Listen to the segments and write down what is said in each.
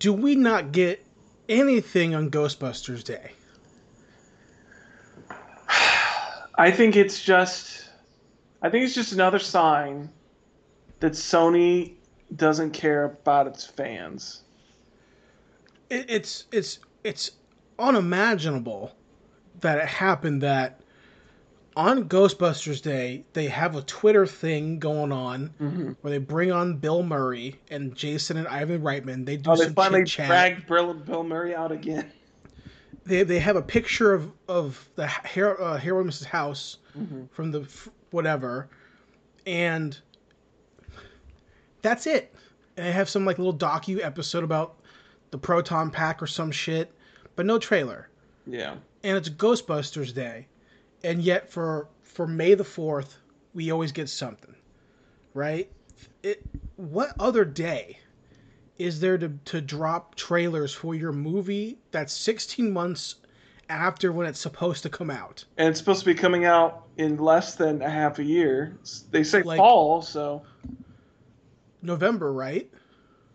do we not get anything on Ghostbusters Day? I think it's just, I think it's just another sign that Sony doesn't care about its fans. It, it's it's it's unimaginable that it happened that on Ghostbusters Day they have a Twitter thing going on Mm-hmm. where they bring on Bill Murray and Jason and Ivan Reitman. They do Oh, they some finally chit chat. dragged Bill, Bill Murray out again. They they have a picture of of the hero uh. House Mm-hmm. from the f- whatever, and that's it. And they have some like little docu episode about the proton pack or some shit, but no trailer. Yeah. And it's Ghostbusters Day, and yet for for May the fourth, we always get something, right? It what other day is there to to drop trailers for your movie that's sixteen months after when it's supposed to come out? And it's supposed to be coming out in less than a half a year. They say Like- fall, so November, right?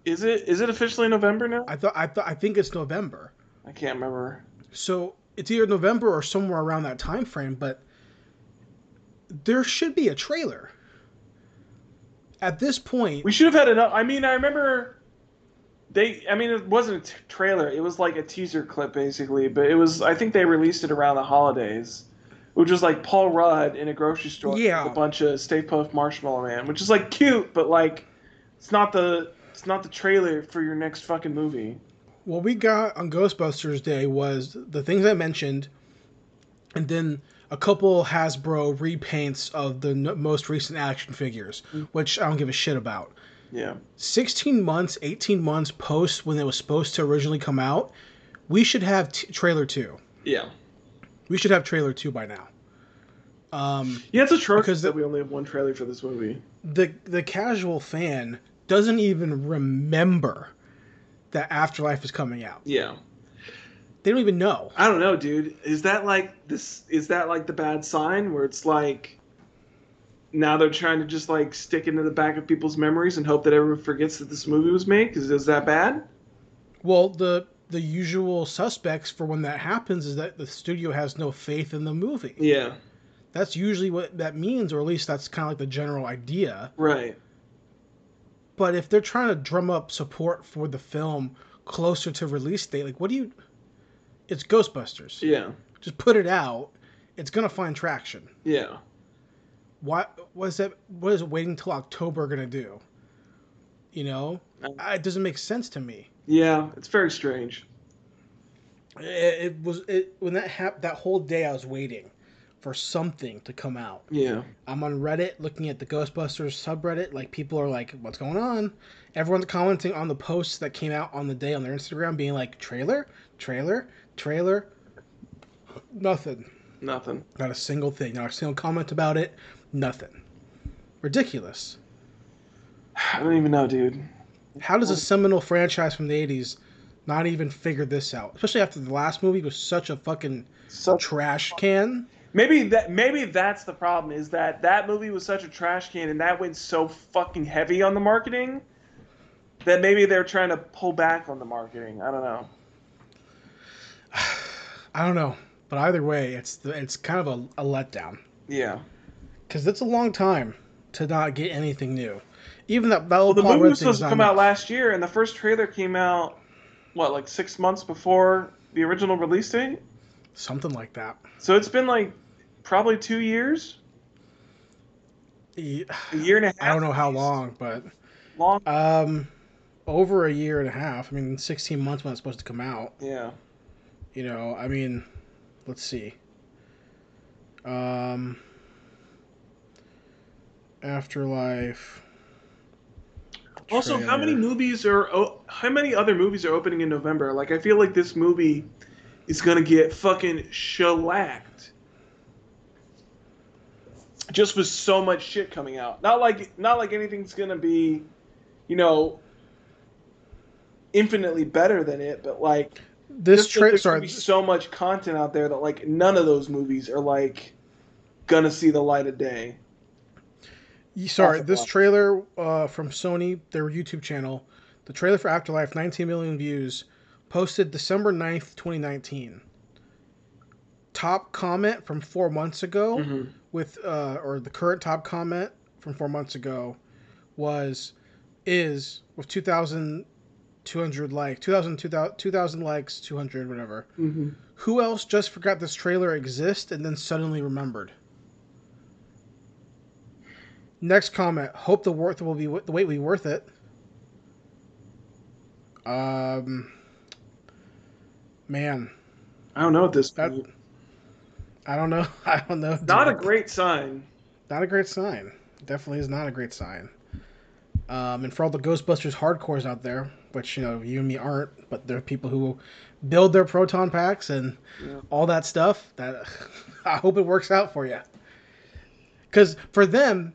is it is it officially November now? I thought I thought I think it's November. I can't remember. So it's either November or somewhere around that time frame, but there should be a trailer. At this point, We should have had enough. I mean, I remember they. I mean, it wasn't a t- trailer. It was like a teaser clip, basically. But it was. I think they released it around the holidays, which was like Paul Rudd in a grocery store Yeah. with a bunch of Stay Puft Marshmallow Man, which is like cute, but like it's not the it's not the trailer for your next fucking movie. What we got on Ghostbusters Day was the things I mentioned, and then a couple Hasbro repaints of the n- most recent action figures, which I don't give a shit about. Yeah. 16 months, 18 months post when it was supposed to originally come out, we should have t- trailer 2. Yeah. We should have trailer 2 by now. Um, Yeah, it's a trope Because that the- we only have one trailer for this movie. the the casual fan doesn't even remember that Afterlife is coming out. Yeah. They don't even know. I don't know, dude. Is that like this? Is that like the bad sign where it's like now they're trying to just like stick into the back of people's memories and hope that everyone forgets that this movie was made? Because is that bad? Well, the the usual suspects for when that happens is that the studio has no faith in the movie. Yeah. That's usually what that means, or at least that's kind of like the general idea. Right. But if they're trying to drum up support for the film closer to release date, like what do you? It's Ghostbusters. Yeah. Just put it out. It's gonna find traction. Yeah. Why? What is that? What is waiting till October gonna do? You know, uh, it doesn't make sense to me. Yeah. It's very strange. It, it was it when that hap- that whole day I was waiting for something to come out. Yeah. I'm on Reddit looking at the Ghostbusters subreddit. Like people are like, "What's going on?" Everyone's commenting on the posts that came out on the day on their Instagram, being like, "Trailer, trailer, trailer." Nothing. Nothing. Not a single thing. Not a single comment about it. Nothing. Ridiculous. I don't even know, dude. How does a seminal franchise from the '80s not even figure this out? Especially after the last movie was such a fucking So trash can. Maybe that maybe that's the problem is that that movie was such a trash can and that went so fucking heavy on the marketing that maybe they're trying to pull back on the marketing. I don't know. I don't know, but either way, it's the, it's kind of a, a letdown Yeah. because it's a long time to not get anything new. Even that, Well, the movie was supposed to come out enough. last year, and the first trailer came out, what, like six months before the original release date? something like that. So it's been like probably two years, a year and a half. I don't know how long, but Long. um, over a year and a half. I mean, 16 months when it's supposed to come out. Yeah. You know, I mean, let's see. Um, Afterlife. Also, how many movies are? Oh, how many other movies are opening in November? Like, I feel like this movie is gonna get fucking shellacked. Just with so much shit coming out. Not like, not like anything's gonna be, you know, infinitely better than it, but like This trailer, there's gonna sorry, be so much content out there that like none of those movies are like gonna see the light of day. Sorry, this trailer uh, from Sony, their YouTube channel, the trailer for Afterlife, 19 million views, posted December 9th, 2019. Top comment from four months ago Mhm. with, uh, or the current top comment from four months ago was, is with 2,200 like 2,000, 2,000, 2,000 likes, 200, whatever. Mhm. Who else just forgot this trailer exists and then suddenly remembered? Next comment. Hope the worth will be the wait will be worth it. Um, man, I don't know at this That- point. I don't know. I don't know. Not a great sign. not a great sign. Definitely is not a great sign. Um, and for all the Ghostbusters hardcores out there, which you know you and me aren't, but there are people who build their proton packs and Yeah. all that stuff. That I hope it works out for you. Because for them,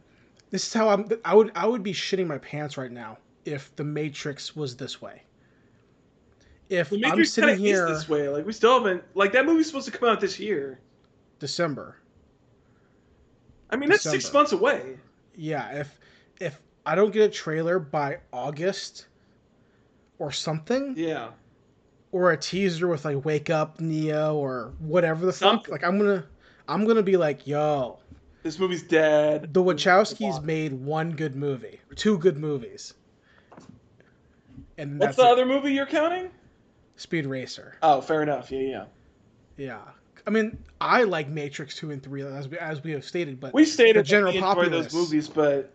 this is how I'm. I would I would be shitting my pants right now if the Matrix was this way. If The I'm sitting here is this way. Like we still haven't. Like that movie's supposed to come out this year. December, I mean, that's six months away. yeah, if if I don't get a trailer by August or something, Yeah. or a teaser with like "Wake Up, Neo" or whatever the fuck, Something. like I'm gonna I'm gonna be like, yo, This movie's dead. the Wachowskis made one good movie, two good movies, and What's the it. other movie you're counting? Speed Racer. Oh, fair enough. Yeah, yeah. Yeah, I mean, I like Matrix two and three as we as we have stated, but We stated The general we enjoy populace. those movies, but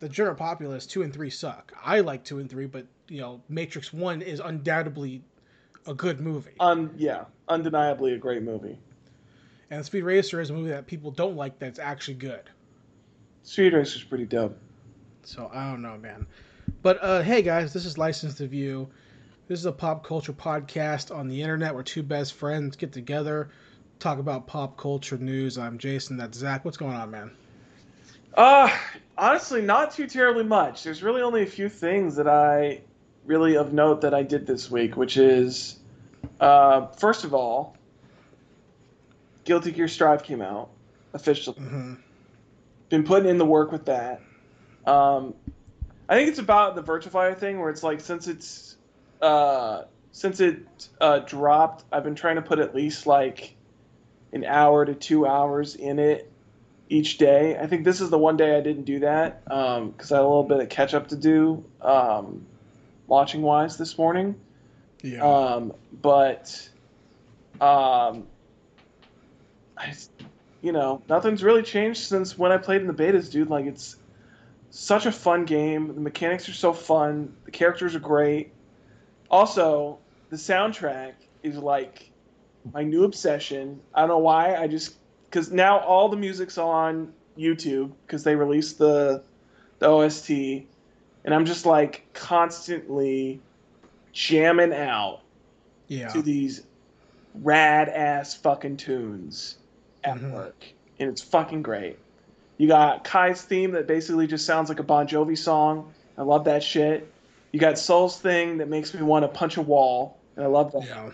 the general populace two and three suck. I like two and three, but you know, Matrix one is undoubtedly a good movie, un yeah, undeniably a great movie. and Speed Racer is a movie that people don't like that's actually good. Speed Racer is pretty dope. So I don't know, man. But uh, hey, guys, this is License to View. This is a pop culture podcast on the internet where two best friends get together, talk about pop culture news. I'm Jason. That's Zach. What's going on, man? Uh, honestly, not too terribly much. There's really only a few things that I really of note that I did this week, which is, uh, first of all, Guilty Gear Strive came out officially. hmm Been putting in the work with that. Um, I think it's about the Virtufier thing, where it's like since it's uh, since it uh, dropped, I've been trying to put at least like an hour to two hours in it each day. I think this is the one day I didn't do that because I had a little bit of catch up to do um, watching wise this morning. Yeah. Um, but um, I, you know, nothing's really changed since when I played in the betas, dude. Like it's such a fun game. The mechanics are so fun. The characters are great. Also, the soundtrack is like my new obsession. I don't know why. I just because now all the music's on YouTube because they released the the OST, and I'm just like constantly jamming out yeah. to these rad ass fucking tunes at Mhm. work, and it's fucking great. You got Ky's theme that basically just sounds like a Bon Jovi song. I love that shit. You got Sol's thing that makes me want to punch a wall, and I love that. Yeah.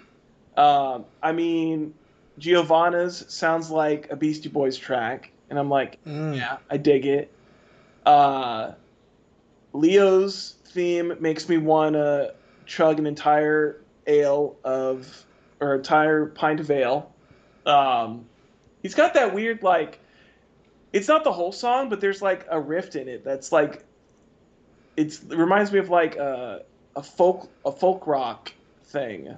Um, I mean, Giovanna's sounds like a Beastie Boys track, and I'm like, Mm. yeah, I dig it. Uh, Leo's theme makes me want to chug an entire ale of, or entire pint of ale. Um, he's got that weird like, it's not the whole song, but there's like a rift in it that's like, it's it reminds me of like a a folk a folk rock thing.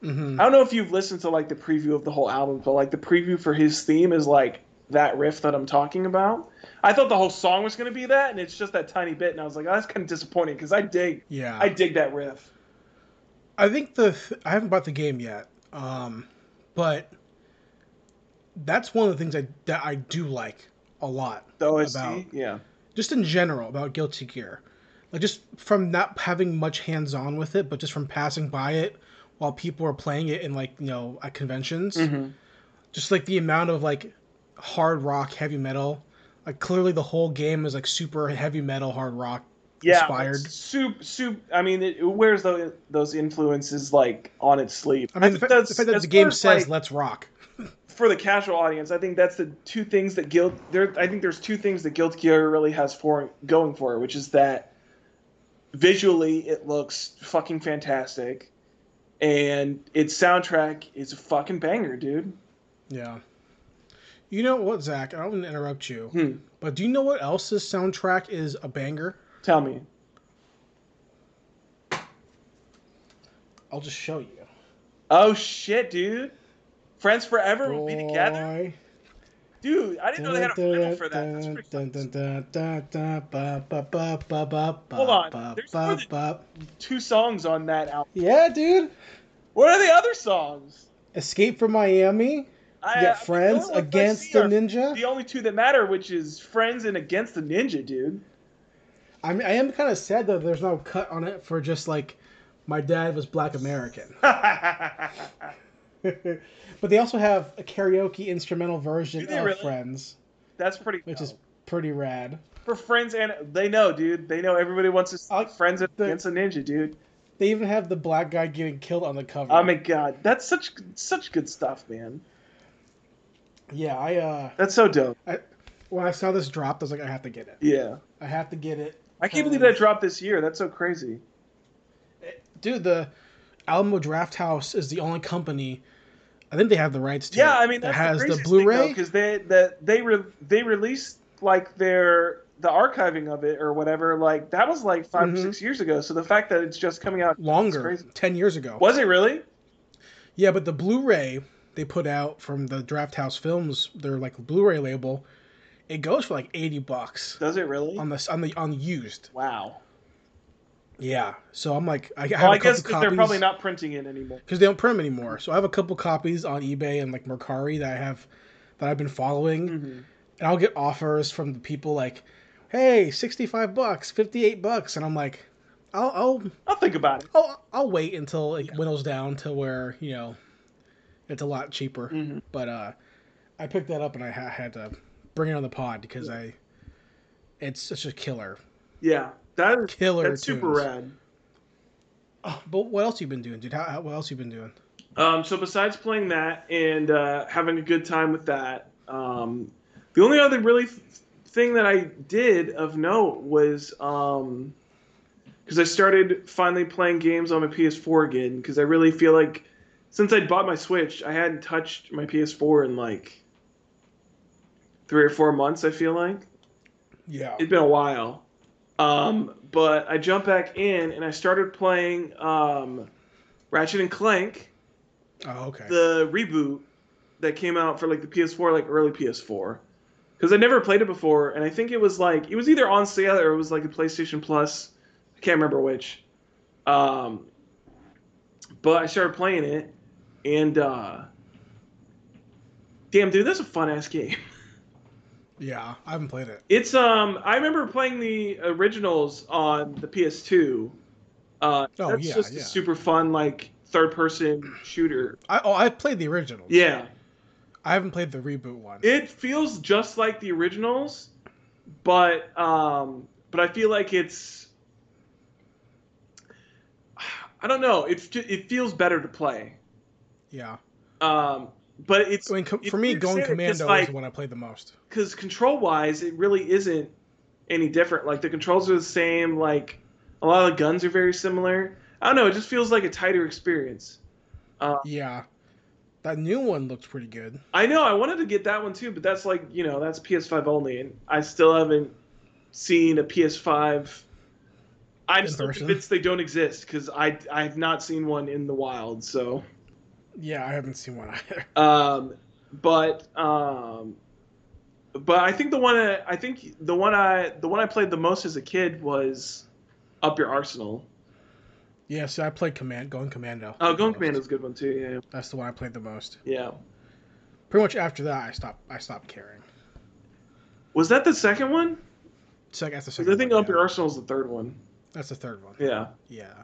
hmm I don't know if you've listened to like the preview of the whole album, but like the preview for his theme is like that riff that I'm talking about. I thought the whole song was going to be that, and it's just that tiny bit, and I was like, oh, that's kind of disappointing because I dig, Yeah. I dig that riff. I think the th- I haven't bought the game yet, um, but that's one of the things I that I do like a lot. The OST, About- yeah, just in general about Guilty Gear, like just from not having much hands on with it, but just from passing by it while people are playing it in like you know at conventions, mm-hmm. just like the amount of like hard rock, heavy metal. Like clearly the whole game is like super heavy metal, hard rock yeah, inspired. soup, soup. I mean, it, it wears those those influences like on its sleeve. I mean, the, fa- the fact that the game says like, "Let's rock." for the casual audience. I think that's the two things that Guild there. I think there's two things that Guilty Gear really has for going for it, which is that visually it looks fucking fantastic, and its soundtrack is a fucking banger, dude. Yeah. You know what, Zach? I don't want to interrupt you, Hmm. but do you know what else's soundtrack is a banger? Tell me. I'll just show you. Oh shit, dude! Friends Forever will be together, Boy. Dude. I didn't know they had a vinyl for that. That's pretty Hold on, there's ba, more than- two songs on that album. Yeah, dude. What are the other songs? Escape from Miami. I, get mean, Friends the only ones I against the Ninja. The only two that matter, which is Friends and Against the Ninja, dude. I mean, I am kind of sad though. There's no cut on it for just like my dad was Black American. but they also have a karaoke instrumental version of really? Friends, That's pretty. which is pretty rad. for Friends and they know, dude. They know everybody wants to see I- Friends the- Against the Ninja, dude. They even have the black guy getting killed on the cover. Oh my god, that's such such good stuff, man. yeah, I uh, That's so dope. I, when I saw this dropped, I was like, I have to get it. Yeah, I have to get it. I can't believe that dropped this year. That's so crazy. dude. The Alamo Drafthouse is the only company. I think they have the rights to. Yeah, I mean that that's has the, the Blu-ray. because they that they re, they released like their the archiving of it or whatever. Like that was like 5 or Mhm. six years ago. So the fact that it's just coming out longer, ten years ago. was it really? Yeah, but the Blu-ray they put out from the Drafthouse Films, their like Blu-ray label, it goes for like eighty bucks Does it really? on the on the on used. wow. Yeah, so I'm like, I have Well, a I guess they're probably not printing it anymore. because they don't print them anymore. So I have a couple copies on eBay and like Mercari that I have that I've been following, Mhm. and I'll get offers from the people like, "Hey, sixty-five bucks, fifty-eight bucks," and I'm like, "I'll I'll I'll think about it. I'll, I'll wait until it dwindles down to where you know it's a lot cheaper." Mhm. But uh, I picked that up and I ha- had to bring it on the pod because I, it's such a killer, Yeah, that is killer. that's super rad. Oh, but what else you been doing, dude? How, how what else you been doing? Um, so besides playing that and uh, having a good time with that, um, the only other really th- thing that I did of note was because I started finally playing games on my PS4 again because I really feel like since I bought my Switch, I hadn't touched my PS4 in like three or four months. I feel like Yeah. it's been a while. Um, but I jumped back in and I started playing um, Ratchet and Clank oh, okay. the reboot that came out for like the PS4, like early PS4, because I never played it before, and I think it was like it was either on sale or it was like a PlayStation Plus. I can't remember which. Um, but I started playing it, and uh, damn, dude, that's a fun ass game. yeah, I haven't played it. It's um, I remember playing the originals on the PS2. Uh, Oh, that's yeah, just yeah. a super fun like third person shooter. I oh, I played the original. Yeah. I haven't played the reboot one. It feels just like the originals, but um, but I feel like it's I don't know. It's ju- it feels better to play. yeah. Um, but it's I mean, for me, going say that 'cause, commando like, is the one I played the most. because control wise, it really isn't any different. Like the controls are the same. Like a lot of the guns are very similar. I don't know. It just feels like a tighter experience. Uh, Yeah. That new one looks pretty good. I know. I wanted to get that one too, but that's like you know that's PS5 only, and I still haven't seen a PS5. I'm still convinced they don't exist because I I have not seen one in the wild. So, Yeah, I haven't seen one either. um, but um, but I think the one I, I think the one I the one I played the most as a kid was Up Your Arsenal. Yeah, so I played command, going commando. Oh, Going Commando is a good one too. Yeah, That's the one I played the most. yeah. Pretty much after that, I stopped. I stopped caring. Was that the second one? So I guess the second. I think one, Up yeah. Your Arsenal is the third one. That's the third one. Yeah. Yeah.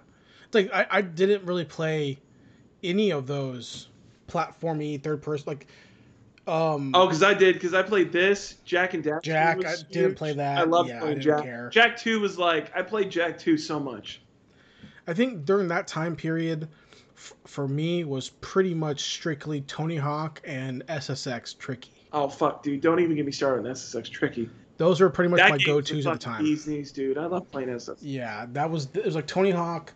It's like I, I didn't really play any of those platformy third person like um Oh, because I did. Because I played this Jak and Daxter. Jak, I didn't play that. I loved Yeah, playing Jak. care. Jak Two was like I played Jak Two so much. I think during that time period f- for me was pretty much strictly Tony Hawk and SSX Tricky. Oh fuck, dude! Don't even get me started on SSX Tricky. Those were pretty much That my go-tos at the time. Knees, dude. I love playing SSX. Yeah, that was it was like Tony Hawk,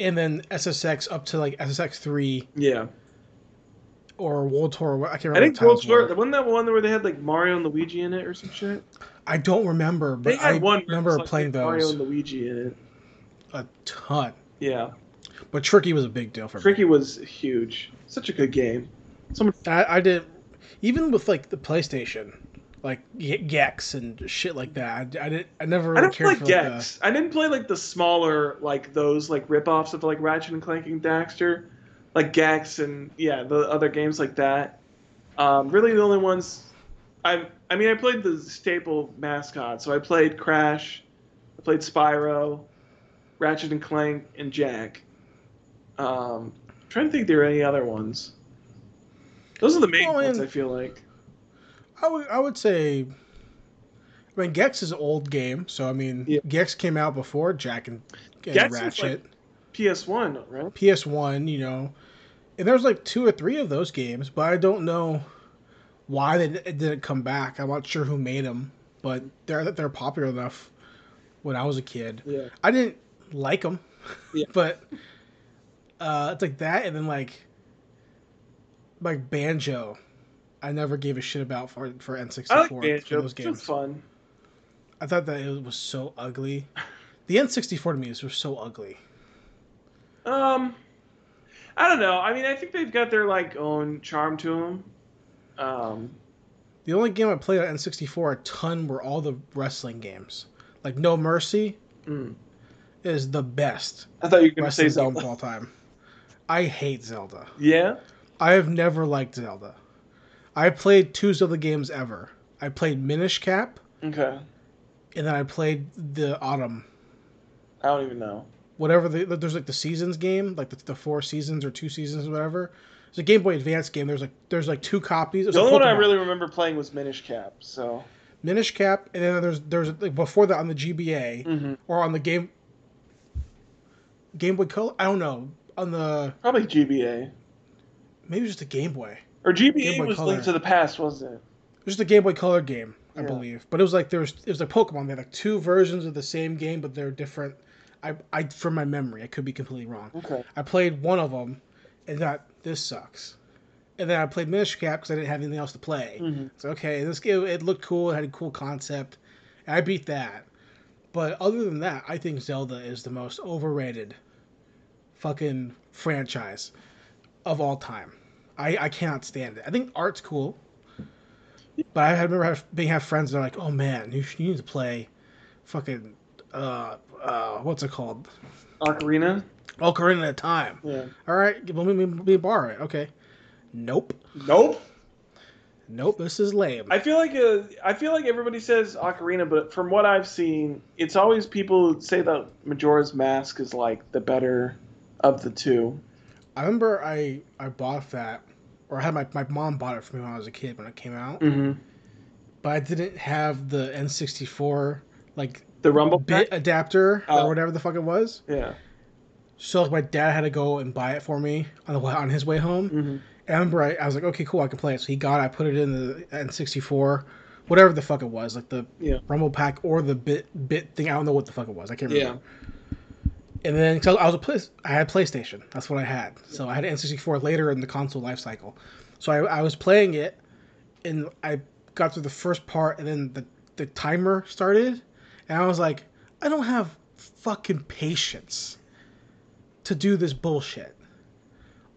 and then SSX up to like SSX three Yeah, or World Tour. I can't remember. I think World Tour. Wasn't that one where they had like Mario and Luigi in it or some shit? I don't remember, but I remember like, playing those. Mario and Luigi in it. a ton. Yeah, But Tricky was a big deal for me. Tricky was huge. Such a good game. Someone I, I did, even with like the PlayStation, like Ge- Gex and shit like that. I, I did. I never I really didn't play cared for like, the, Gex. I didn't play like the smaller, like those like rip-offs of like Ratchet and Clank and Daxter, like Gex and yeah, the other games like that. Um, really, the only ones I I mean, I played the staple mascot. So I played Crash, I played Spyro, Ratchet and Clank, and Jak. Um, trying to think if there are any other ones. Those are the main ones. I feel like. I would. I would say. I mean, Gex is an old game, so I mean, Yeah. Gex came out before Jak and, and Gex was, Ratchet. PS One, right? PS One, you know, and there's like two or three of those games, but I don't know why they it didn't come back. I'm not sure who made them, but they're they're popular enough. When I was a kid, Yeah. I didn't like them, Yeah. but uh, it's like that, and then like like banjo. I never gave a shit about for for N64 I like for Banjo. those It's games. fun. I thought that it was so ugly. The N64 to me is so ugly. Um, I don't know. I mean, I think they've got their like own charm to them. Um, The only game I played on N64 a ton were all the wrestling games. Like No Mercy mm. is the best I thought you were gonna say wrestling game of Zelda. all time. I hate Zelda. Yeah. I have never liked Zelda. I played two Zelda games ever. I played Minish Cap, Okay. and then I played the Autumn. I don't even know. Whatever the there's like the seasons game, like the, the four seasons or two seasons or whatever. It's a Game Boy Advance game. There's like there's like two copies. It's The only one I really remember playing was Minish Cap. So. Minish Cap, and then there's there's like before that on the GBA hmm or on the game Game Boy Color. I don't know on the Probably GBA maybe just a Game Boy. Or GBA was Color. Link to the Past, wasn't it? It was just a Game Boy Color game, I Yeah. believe. But it was like there was it was like Pokemon. They had like two versions of the same game, but they're different. I I from my memory, I could be completely wrong. Okay. I played one of them, and thought this sucks. And then I played Minish Cap because I didn't have anything else to play. hmm So okay, this game it looked cool. It had a cool concept. And I beat that. But other than that, I think Zelda is the most overrated fucking franchise of all time. I, I cannot stand it. I think art's cool. But I remember have, being have friends that are like, oh man, you, you need to play fucking uh uh what's it called? Ocarina. Ocarina of Time. Yeah. All right, let me, let me borrow it. Okay. Nope. Nope. Nope. This is lame. I feel like uh, I feel like everybody says Ocarina, but from what I've seen, it's always people say that Majora's Mask is like the better of the two. I remember I I bought that, or I had my my mom bought it for me when I was a kid when it came out, Mm-hmm. but I didn't have the N64 like The Rumble bit Pack? adapter Oh. or whatever the fuck it was. Yeah. So like, my dad had to go and buy it for me on the way on his way home. Mm-hmm. And I remember I, I was like, okay, cool, I can play it. So he got it. I put it in the N64, whatever the fuck it was, like the Yeah. Rumble Pack or the bit bit thing. I don't know what the fuck it was. I can't remember. Yeah. And then cause I was a play, I had PlayStation. That's what I had. So I had N64 later in the console life cycle. So I, I was playing it, and I got through the first part, and then the the timer started, and I was like, I don't have fucking patience to do this bullshit.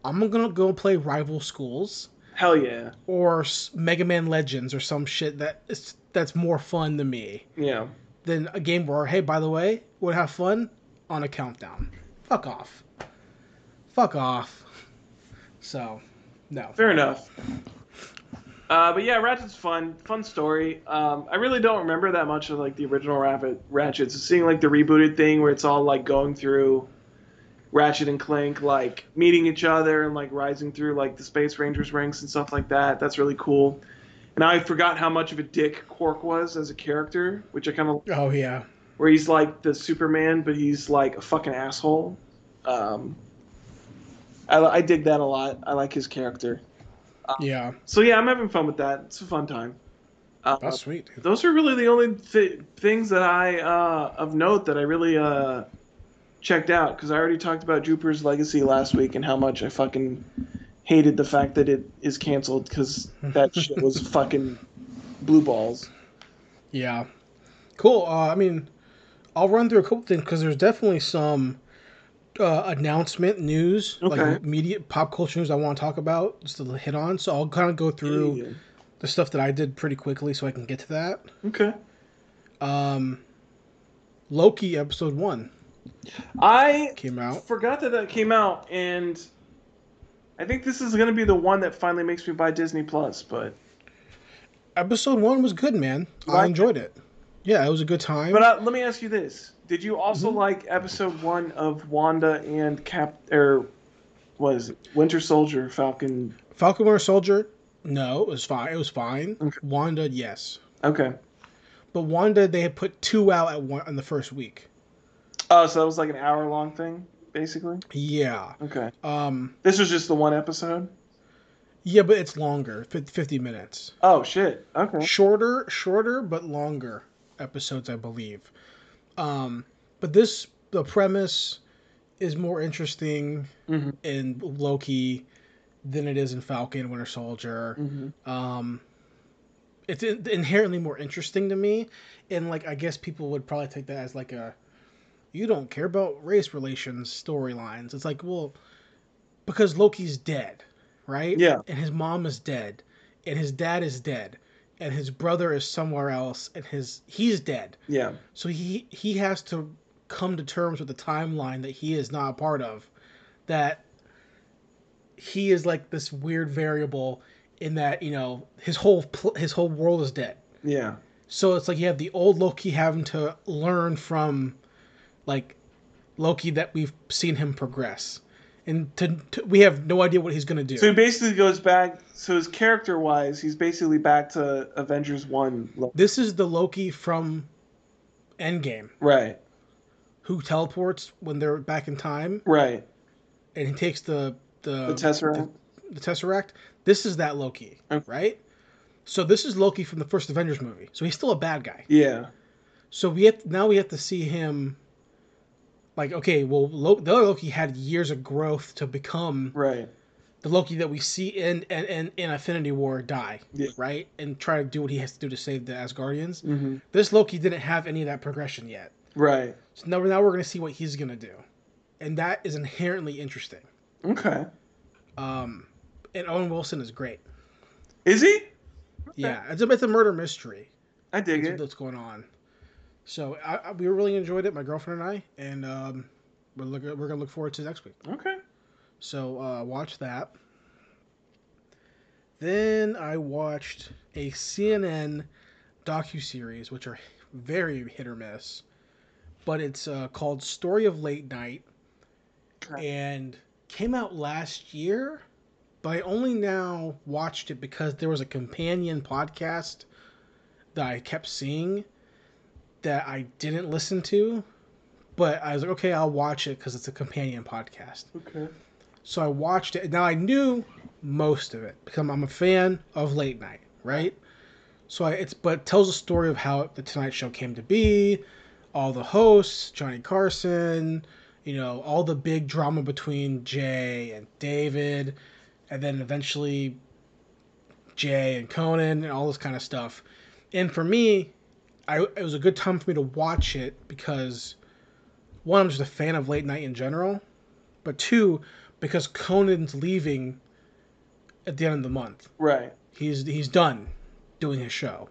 I'm gonna go play Rival Schools Hell yeah. or Mega Man Legends or some shit that is that's more fun to me Yeah. than a game where, hey, by the way, would have fun on a countdown. Fuck off. Fuck off. So, no. Fair enough. Uh, but yeah, Ratchet's fun, fun story. Um, I really don't remember that much of like the original Ratchet. Ratchet's seeing like the rebooted thing where it's all like going through Ratchet and Clank, like meeting each other and like rising through like the Space Rangers ranks and stuff like that. That's really cool. And I forgot how much of a dick Qwark was as a character, which I kind of Oh yeah. Where he's like the Superman, but he's like a fucking asshole. Um, I, I dig that a lot. I like his character. Yeah, So yeah, I'm having fun with that. It's a fun time. Uh, that's sweet. dude. those are really the only th- things that I uh, of note that I really uh, checked out because I already talked about Jupiter's Legacy last week and how much I fucking hated the fact that it is canceled because that shit was fucking blue balls. Yeah, cool. Uh, I mean, I'll run through a couple things because there's definitely some uh, announcement news, Okay. like media pop culture news I want to talk about, just to hit on. So I'll kind of go through the stuff that I did pretty quickly so I can get to that. Okay. Um, Loki episode one I came out. forgot that that came out, and I think this is gonna be the one that finally makes me buy Disney Plus. But Episode one was good, man. I Liked enjoyed it. Yeah, it was a good time. but uh, let me ask you this: Did you also Mhm. like episode one of Wanda and Cap or was it Winter Soldier Falcon? Falcon Winter Soldier, no, it was fine. It was fine. Okay. Wanda, yes, Okay. but Wanda they had put two out at one in the first week. Oh, so that was like an hour long thing, basically. Yeah. Okay. Um. This was just the one episode. Yeah, but it's longer, fifty minutes. Oh shit. Okay. Shorter, shorter, but longer episodes, I believe. Um. But this, the premise, is more interesting hmm in Loki than it is in Falcon Winter Soldier. hmm um it's in- inherently more interesting to me and like i guess people would probably take that as like a you don't care about race relations storylines it's like well because loki's dead right Yeah. and his mom is dead and his dad is dead and his brother is somewhere else and his he's dead Yeah. so he he has to come to terms with the timeline that he is not a part of that he is like this weird variable in that you know his whole pl- his whole world is dead Yeah. so it's like you have the old loki having to learn from like loki that we've seen him progress and to, to we have no idea what he's going to do So he basically goes back. So his character wise, he's basically back to Avengers one. this is the loki from endgame Right. who teleports when they're back in time Right. and he takes the the, The Tesseract. the Tesseract. This is that Loki, Okay. right? So this is Loki from the first Avengers movie. So he's still a bad guy. Yeah. So we have now we have to see him. Like okay, well, Lo- the other Loki had years of growth to become Right. the Loki that we see in in, in, in Infinity War die, Yeah. right? And try to do what he has to do to save the Asgardians. hmm This Loki didn't have any of that progression yet. Right. So now, now we're going to see what he's going to do, and that is inherently interesting. Okay. Um, and Owen Wilson is great. Is he? Yeah, it's a, it's a murder mystery. I dig That's it. what's going on. So I, I, we really enjoyed it, my girlfriend and I, and um, we're look, we're gonna look forward to next week. Okay. So uh, watch that. Then I watched a CNN docu series, which are very hit or miss, but it's uh, called Story of Late Night, Okay. and came out last year. But I only now watched it because there was a companion podcast that I kept seeing that I didn't listen to. But I was like, okay, I'll watch it because it's a companion podcast. Okay. So I watched it. Now I knew most of it because I'm, a fan of late night, right? So I, it's but it tells a story of how the Tonight Show came to be, all the hosts, Johnny Carson, you know, all the big drama between Jay and David, and then eventually Jay and Conan and all this kind of stuff. And for me, I it was a good time for me to watch it because one, I'm just a fan of late night in general, but two, because Conan's leaving at the end of the month. Right. He's he's done doing his show.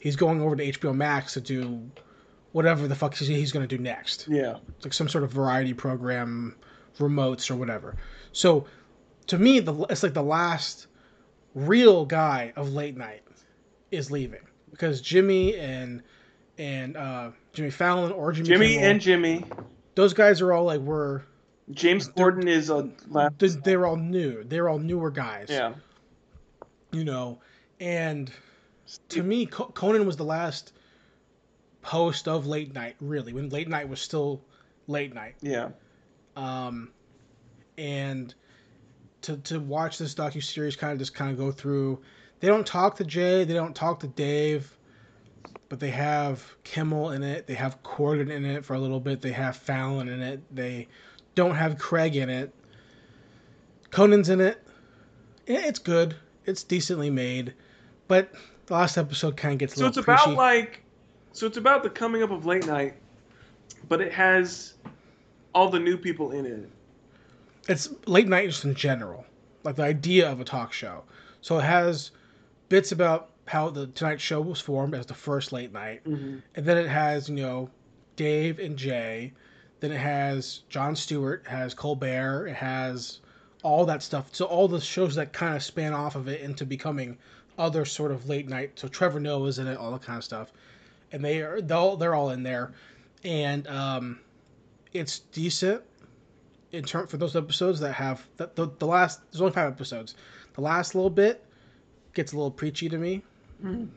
He's going over to HBO Max to do whatever the fuck he's, he's going to do next. Yeah. It's like some sort of variety program, remotes or whatever. So, to me, the it's like the last real guy of late night is leaving because Jimmy and and uh, Jimmy Fallon or Jimmy Jimmy Kimmel, and Jimmy. those guys are all like we're James Corden is a they- they're all new. They're all newer guys. Yeah. you know and to me conan was the last host of late night really when late night was still late night Yeah. um and to to watch this docu series kind of just kind of go through. They don't talk to Jay, they don't talk to Dave, but they have Kimmel in it. They have Corden in it for a little bit. They have Fallon in it. They don't have Craig in it. Conan's in it. It's good. It's decently made, but the last episode kind of gets a So little it's about like, so it's about the coming up of late night, but it has all the new people in it. it's late night just in general, like the idea of a talk show. So it has bits about how the Tonight Show was formed as the first late night, Mm-hmm. and then it has you know Dave and Jay. Then it has Jon Stewart, it has Colbert, it has all that stuff. So all the shows that kind of span off of it into becoming other sort of late night. So Trevor Noah's in it, all that kind of stuff, and they are they're all, they're all in there, and um, it's decent in term for those episodes that have the, the, the last there's only five episodes the last little bit gets a little preachy to me Mhm.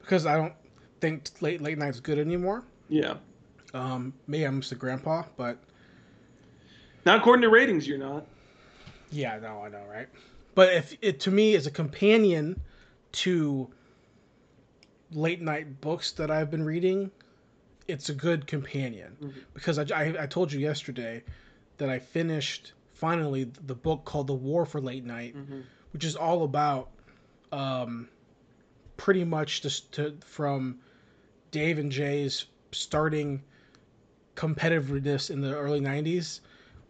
because i don't think late late night's good anymore Yeah. um maybe i'm just a grandpa but Not according to ratings, you're not. yeah no i know right but if it to me is a companion to late night books that i've been reading it's a good companion Mhm. because I, I, I told you yesterday that i finished finally the book called the war for late night Mm-hmm. which is all about um, pretty much just to, from Dave and Jay's starting competitiveness in the early 90s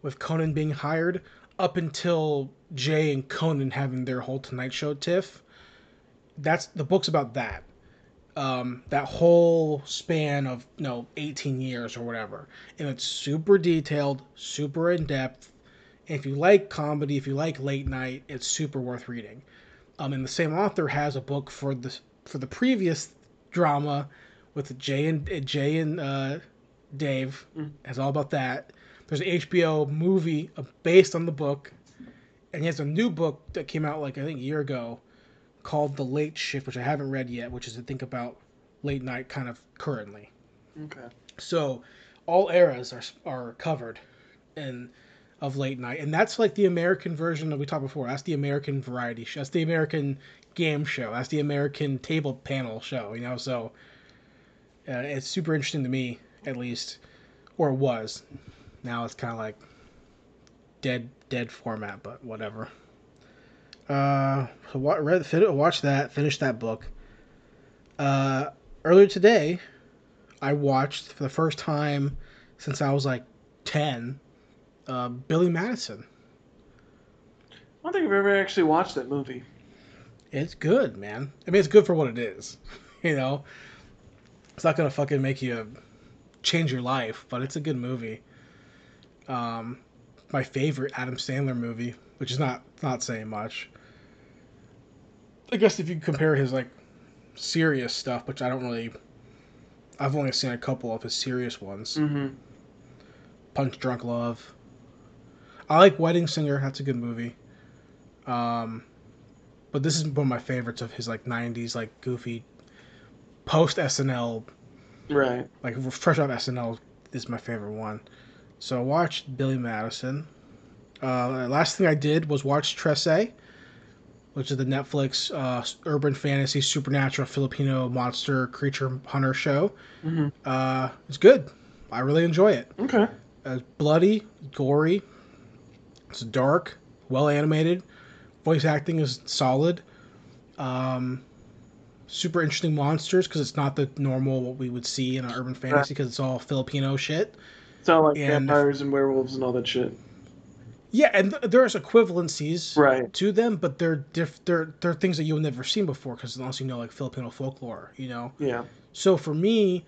with Conan being hired up until Jay and Conan having their whole Tonight Show tiff. That's the book's about that. Um, that whole span of you know 18 years or whatever, and it's super detailed, super in depth. If you like comedy, if you like late night, it's super worth reading. Um, and the same author has a book for the for the previous drama with Jay and Jay and uh, Dave. It's all about that. There's an HBO movie uh, based on the book, and he has a new book that came out like I think a year ago called The Late Shift, which I haven't read yet, which is to think about late night kind of currently. Okay. So all eras are are covered in of late night, and that's like the American version that we talked before. That's the American variety show. That's the American game show. That's the American table panel show. You know, so uh, it's super interesting to me, at least, or it was. Now it's kind of like dead dead format, but whatever. Uh, so what read watch that, finish that book. Uh, earlier today, I watched for the first time since I was like ten, uh, Billy Madison. I don't think I've ever actually watched that movie. It's good, man. I mean, it's good for what it is. You know, it's not gonna fucking make you change your life, but it's a good movie. Um, my favorite Adam Sandler movie, which is not not saying much. I guess if you compare his like serious stuff, which I don't really, I've only seen a couple of his serious ones. Mm-hmm. Punch Drunk Love. I like Wedding Singer. That's a good movie. Um, but this is one of my favorites of his like '90s like goofy post SNL Right. like fresh off SNL is my favorite one. So I watched Billy Madison. Uh, last thing I did was watch Trese, which is the Netflix uh, urban fantasy supernatural Filipino monster creature hunter show. Mm-hmm. Uh, it's good. I really enjoy it. Okay. It's bloody, gory. It's dark, well animated. Voice acting is solid. Um, super interesting monsters because it's not the normal what we would see in an urban fantasy because it's all Filipino shit. Sound like And- vampires and werewolves and all that shit. Yeah, and th- there's equivalencies Right. to them, but they're diff- they're they're things that you've never seen before because unless you know like Filipino folklore, you know. Yeah. So for me,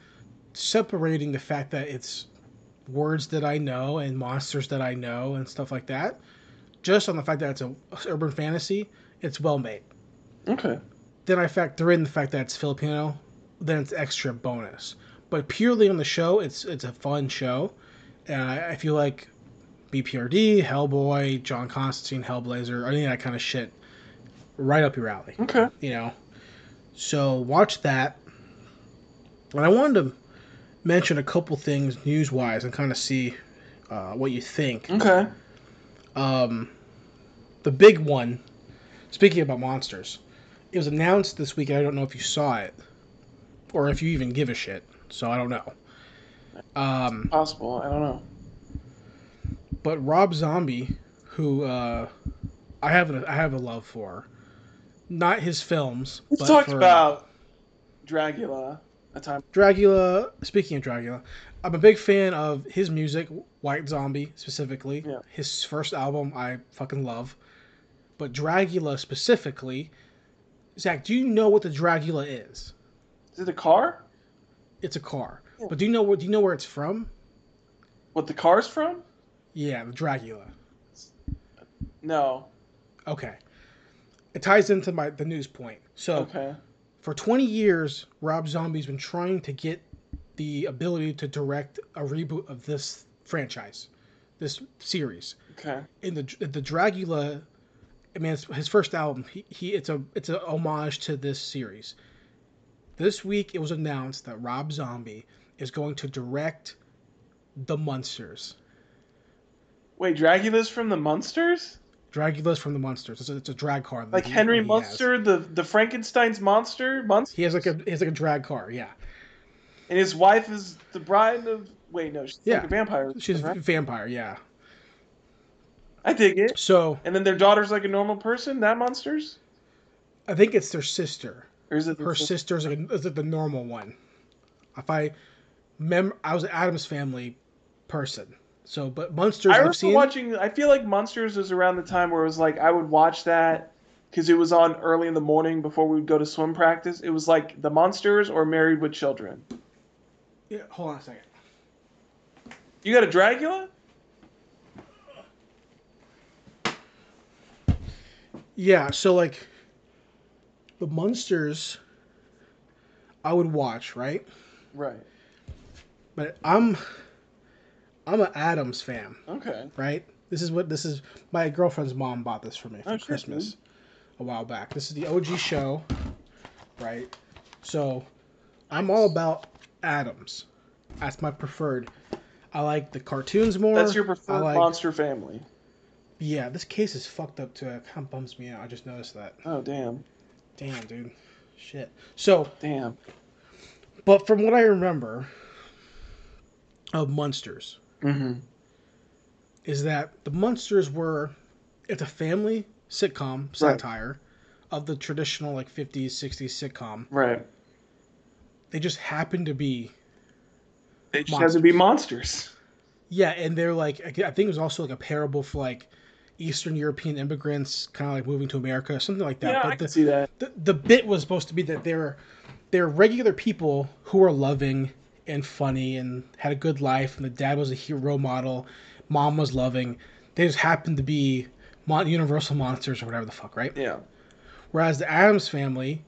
separating the fact that it's words that I know and monsters that I know and stuff like that, just on the fact that it's a urban fantasy, it's well made. Okay. Then I factor in the fact that it's Filipino, then it's extra bonus. But purely on the show, it's it's a fun show, and I, I feel like BPRD, Hellboy, John Constantine, Hellblazer, any of that kind of shit, right up your alley Okay. you know. So watch that. And I wanted to mention a couple things news wise and kind of see uh, what you think. Okay. Um, the big one. Speaking about monsters, it was announced this week. I don't know if you saw it, or if you even give a shit. So I don't know. Um, Possible. I don't know. but Rob Zombie, who uh, I have a, I have a love for, not his films. Talked for about Dragula a time. Dragula. Speaking of Dragula, I'm a big fan of his music, White Zombie specifically. Yeah. His first album I fucking love, but Dragula specifically. Zach, do you know what the Dragula is? Is it a car? It's a car, Yeah. but do you know what? Do you know where it's from? What the car's from? Yeah, the Dracula. No. Okay. It ties into my the news point. So Okay. For 20 years, Rob Zombie's been trying to get the ability to direct a reboot of this franchise, this series. Okay. In the the Dragula, I mean, it's his first album. He, he it's a it's a homage to this series. This week, it was announced that Rob Zombie is going to direct the Munsters. Wait, Dragula's from the Munsters? Dragula's from the Munsters. It's a, it's a drag car. Like he- Henry he has. Munster, the the Frankenstein's monster? Munster? He has like a he has like a drag car. Yeah, And his wife is the bride of. Wait, no, she's Yeah. like a vampire. she's a vampire. Yeah. I dig it. So And then their daughter's like a normal person, that Munsters? I think it's their sister. Or is it Her sister's like, a, is it the normal one. If I mem, I was an Addams Family person. So, but Munsters. I remember seen. watching. I feel like Munsters was around the time where it was like I would watch that because it was on early in the morning before we would go to swim practice. It was like The Munsters or Married with Children. Yeah, hold on a second. You got a Dragula? Yeah, so like the Munsters I would watch right, Right. but I'm I'm an Addams fan. Okay. right? This is what this is. My girlfriend's mom bought this for me for Oh, Christmas a while back. This is the OG show, right? So I'm all about Addams. That's my preferred. I like the cartoons more. That's your I preferred like, monster family. Yeah, this case is fucked up too. It kind of bums me out. I just noticed that. Oh damn. Damn, dude. Shit. So, Damn. but from what I remember of Munsters, Mm-hmm. is that the Munsters were it's a family sitcom satire of the traditional like 50s 60s sitcom Right. they just happen to be They just have to be monsters. yeah and they're like i think it was also like a parable for like eastern european immigrants kind of like moving to america something like that yeah, I but can the, see that. the, the bit was supposed to be that they're they're regular people who are loving and funny and had a good life and the dad was a hero model mom was loving they just happened to be mon- universal monsters or whatever the fuck right Yeah. whereas the addams family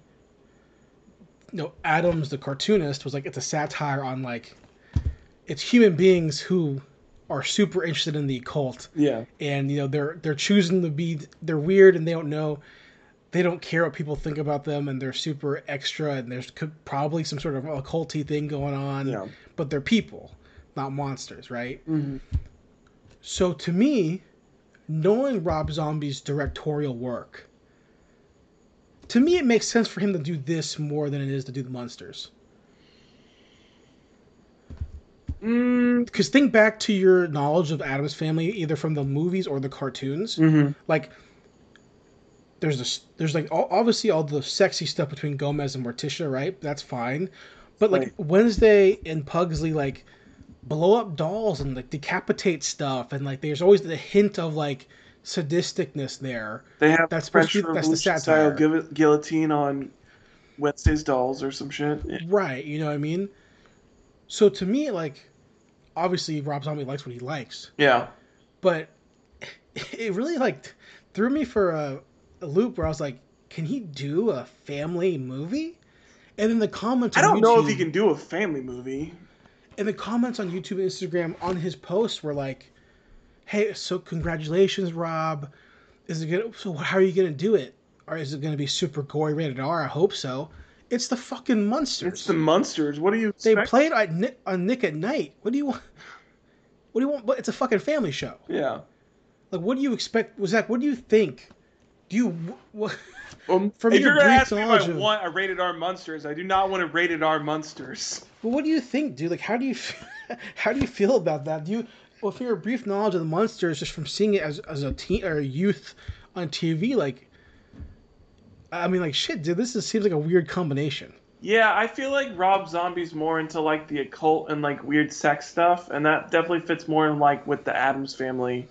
you know addams the cartoonist was like it's a satire on like it's human beings who are super interested in the occult Yeah. and you know they're they're choosing to be they're weird and they don't know they don't care what people think about them and they're super extra and there's probably some sort of occulty thing going on Yeah. but they're people not monsters right Mm-hmm. so to me knowing rob zombie's directorial work to me it makes sense for him to do this more than it is to do the Munsters Mm, because think back to your knowledge of addams family either from the movies or the cartoons mm-hmm. like there's this there's like all, obviously all the sexy stuff between Gomez and Morticia, right? That's fine. But like Right. Wednesday and Pugsley like blow up dolls and like decapitate stuff and like there's always the hint of like sadisticness there. They have That's supposed to be- that's the Revolution style satire. guillotine on Wednesday's dolls or some shit. Yeah. Right, you know what I mean? So to me like obviously Rob Zombie likes what he likes, yeah. but it really like threw me for a, a loop where I was like, can he do a family movie? And then the comments I don't know if he can do a family movie. and the comments on YouTube and Instagram on his posts were like, "Hey, so congratulations, Rob. Is it gonna? So how are you gonna do it? Or is it gonna be super gory, rated R? I hope so. It's the fucking Munsters. It's the Munsters. What do you they played on Nick, on Nick at Night. What do you want? What do you want? But it's a fucking family show. Yeah. Like, what do you expect? Was that? What do you think? Do you what? Um, From if your you're gonna brief ask me if I of- want a rated R Munsters, I do not want a rated R Munsters. But what do you think, dude? Like, how do you how do you feel about that? Do you well, for your brief knowledge of the Munsters, just from seeing it as as a teen or a youth on TV, like, I mean, like, shit, dude, this is, seems like a weird combination. Yeah, I feel like Rob Zombie's more into like the occult and like weird sex stuff, and that definitely fits more in like with the Addams family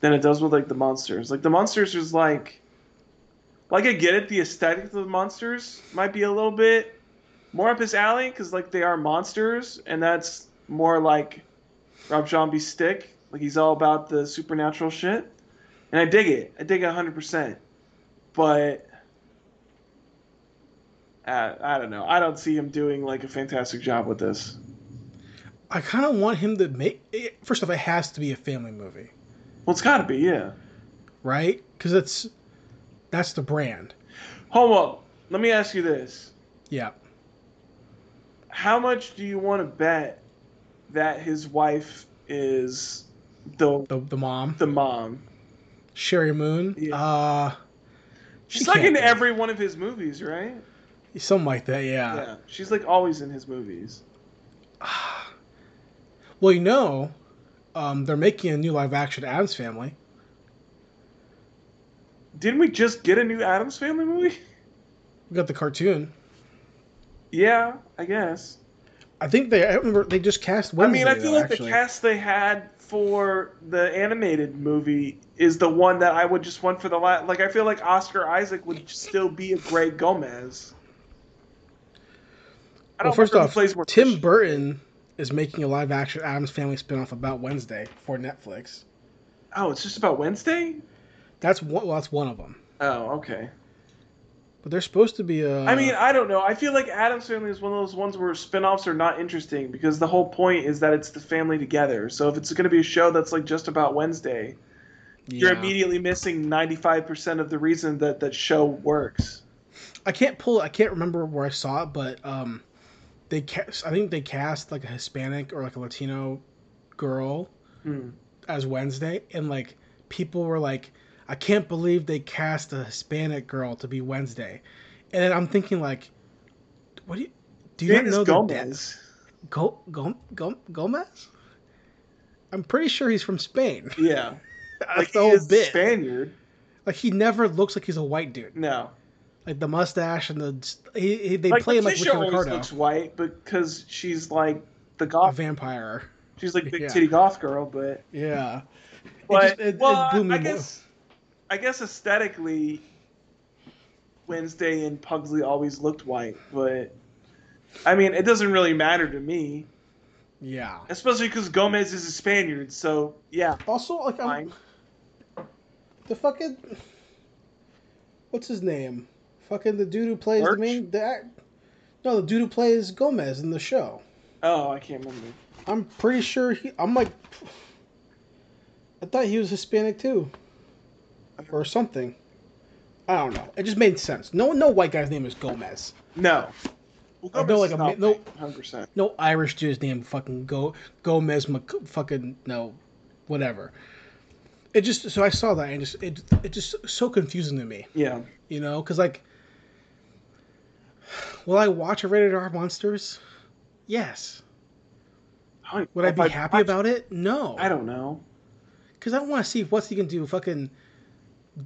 than it does with like the Munsters. Like the Munsters is like, like I get it, the aesthetic of the Munsters might be a little bit more up his alley because like they are monsters, and that's more like Rob Zombie's stick. Like he's all about the supernatural shit, and I dig it. I dig it hundred percent, but. Uh, I don't know. I don't see him doing like a fantastic job with this. I kind of want him to make. First off, it has to be a family movie, Well, it's got to be, yeah. right? Because it's that's the brand. Hold up. Let me ask you this: Yeah. How much do you want to bet that his wife is the The the mom, the mom? Sheri Moon. Yeah. Uh, She's She like in be. every one of his movies, right? something like that. Yeah. Yeah. She's like always in his movies. Well, you know, um, they're making a new live action Addams Family. Didn't we just get a new Addams Family movie? We got the cartoon. yeah, I guess. I think they. I remember they just cast. I mean, I feel though, like actually. the cast they had for the animated movie is the one that I would just want for the la Like, I feel like Oscar Isaac would still be a great Gomez. I Well, don't first off, plays Tim. Burton is making a live action Addams Family spinoff about Wednesday for Netflix. Oh, it's just about Wednesday. That's one. Well, that's one of them. Oh, okay. But they're supposed to be a. I mean, I don't know. I feel like Addams Family is one of those ones where spin-offs are not interesting because the whole point is that it's the family together. So if it's going to be a show that's like just about Wednesday, you're immediately missing 95% of the reason that that show works. I can't pull. I can't remember where I saw it, but um, they cast. I think they cast like a Hispanic or like a Latino girl Hmm. as Wednesday, and like people were like, "I can't believe they cast a Hispanic girl to be Wednesday," and then I'm thinking like, "What do you do? You is know the Gomez. Go, Go, Go, Gomez? I'm pretty sure he's from Spain. Yeah. That's Like the he whole bit. Spaniard. Like he never looks like he's a white dude. No. Like the mustache and the he, he, they like play him like Letitia Ricky always Ricardo, looks white because she's like the a goth. vampire. She's like big yeah. titty goth girl, but Yeah. but just- it- it well, me I more. guess I guess aesthetically, Wednesday and Pugsley always looked white, but I mean it doesn't really matter to me, Yeah. especially because Gomez is a Spaniard. So yeah, Also, like. I'm, the fucking what's his name? Fucking the dude who plays Lurch? the main. The, no, the dude who plays Gomez in the show. Oh, I can't remember. I'm pretty sure he. I'm like. I thought he was Hispanic too, or something. I don't know. It just made sense. No, no white guy's name is Gomez. No. Well, Gomez like, is a no- 100%. No Irish dude's name fucking Go Gomez Mc, fucking no, whatever. It just so I saw that and just it it just so confusing to me, Yeah. you know, because like, will I watch a rated R monsters? Yes. I Would I be I'd happy watch- about it? No. I don't know. Because I want to see what's he gonna do. Fucking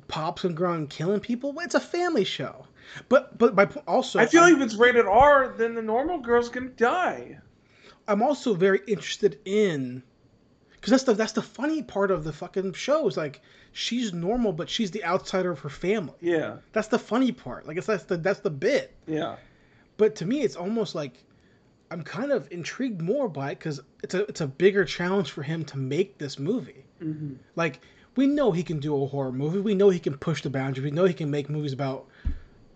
pops and growing killing people. It's a family show. But but my also I feel I'm, like if it's rated R, then the normal girl's gonna die. I'm also very interested in because that's the that's the funny part of the fucking show is like she's normal but she's the outsider of her family. Yeah. That's the funny part. Like it's that's the that's the bit. Yeah. But to me, it's almost like I'm kind of intrigued more by it because it's a it's a bigger challenge for him to make this movie. hmm Like we know he can do a horror movie. We know he can push the boundaries. We know he can make movies about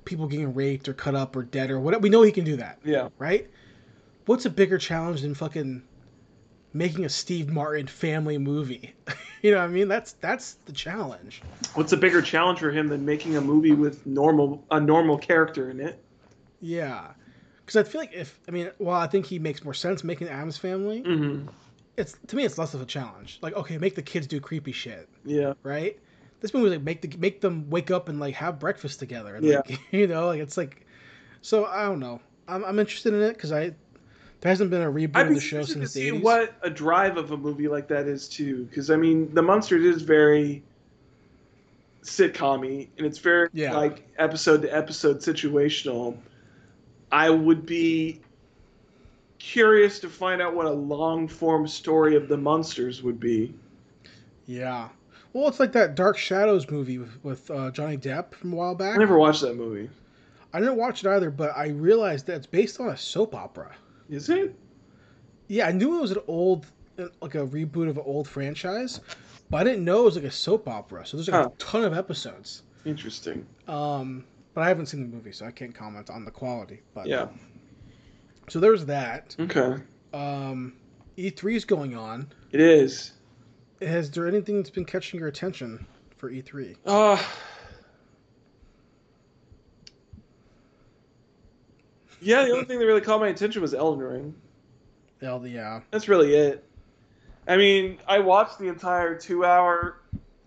people getting raped or cut up or dead or whatever. We know he can do that, Yeah. right? What's a bigger challenge than fucking making a Steve Martin family movie? you know what I mean? That's that's the challenge. What's a bigger challenge for him than making a movie with normal a normal character in it? Yeah. Because I feel like if I mean, well, I think he makes more sense making Addams Family. Mm-hmm. it's to me it's less of a challenge. Like okay, make the kids do creepy shit, Yeah. right? This movie was like make the make them wake up and like have breakfast together. And, Yeah. like, you know, like it's like so I don't know. I'm I'm interested in it because I there hasn't been a reboot I'd of the show interested to since the see 80s. what a drive of a movie like that is too, because I mean, The Munsters is very sitcom-y, and it's very Yeah. like episode to episode situational. I would be curious to find out what a long form story of the Munsters would be. Yeah. Well, it's like that Dark Shadows movie with, with uh, Johnny Depp from a while back. I never watched that movie. I didn't watch it either, but I realized that it's based on a soap opera. Is it? Yeah, I knew it was an old, like a reboot of an old franchise, but I didn't know it was like a soap opera. So there's like Huh. a ton of episodes. Interesting. Um, but I haven't seen the movie, so I can't comment on the quality. But Yeah. So there's that. Okay. Um, E3 is going on. It is. Has there anything that's been catching your attention for E E3? Uh, yeah, the only thing that really caught my attention was Elden Ring. The uh, That's really it. I mean, I watched the entire two-hour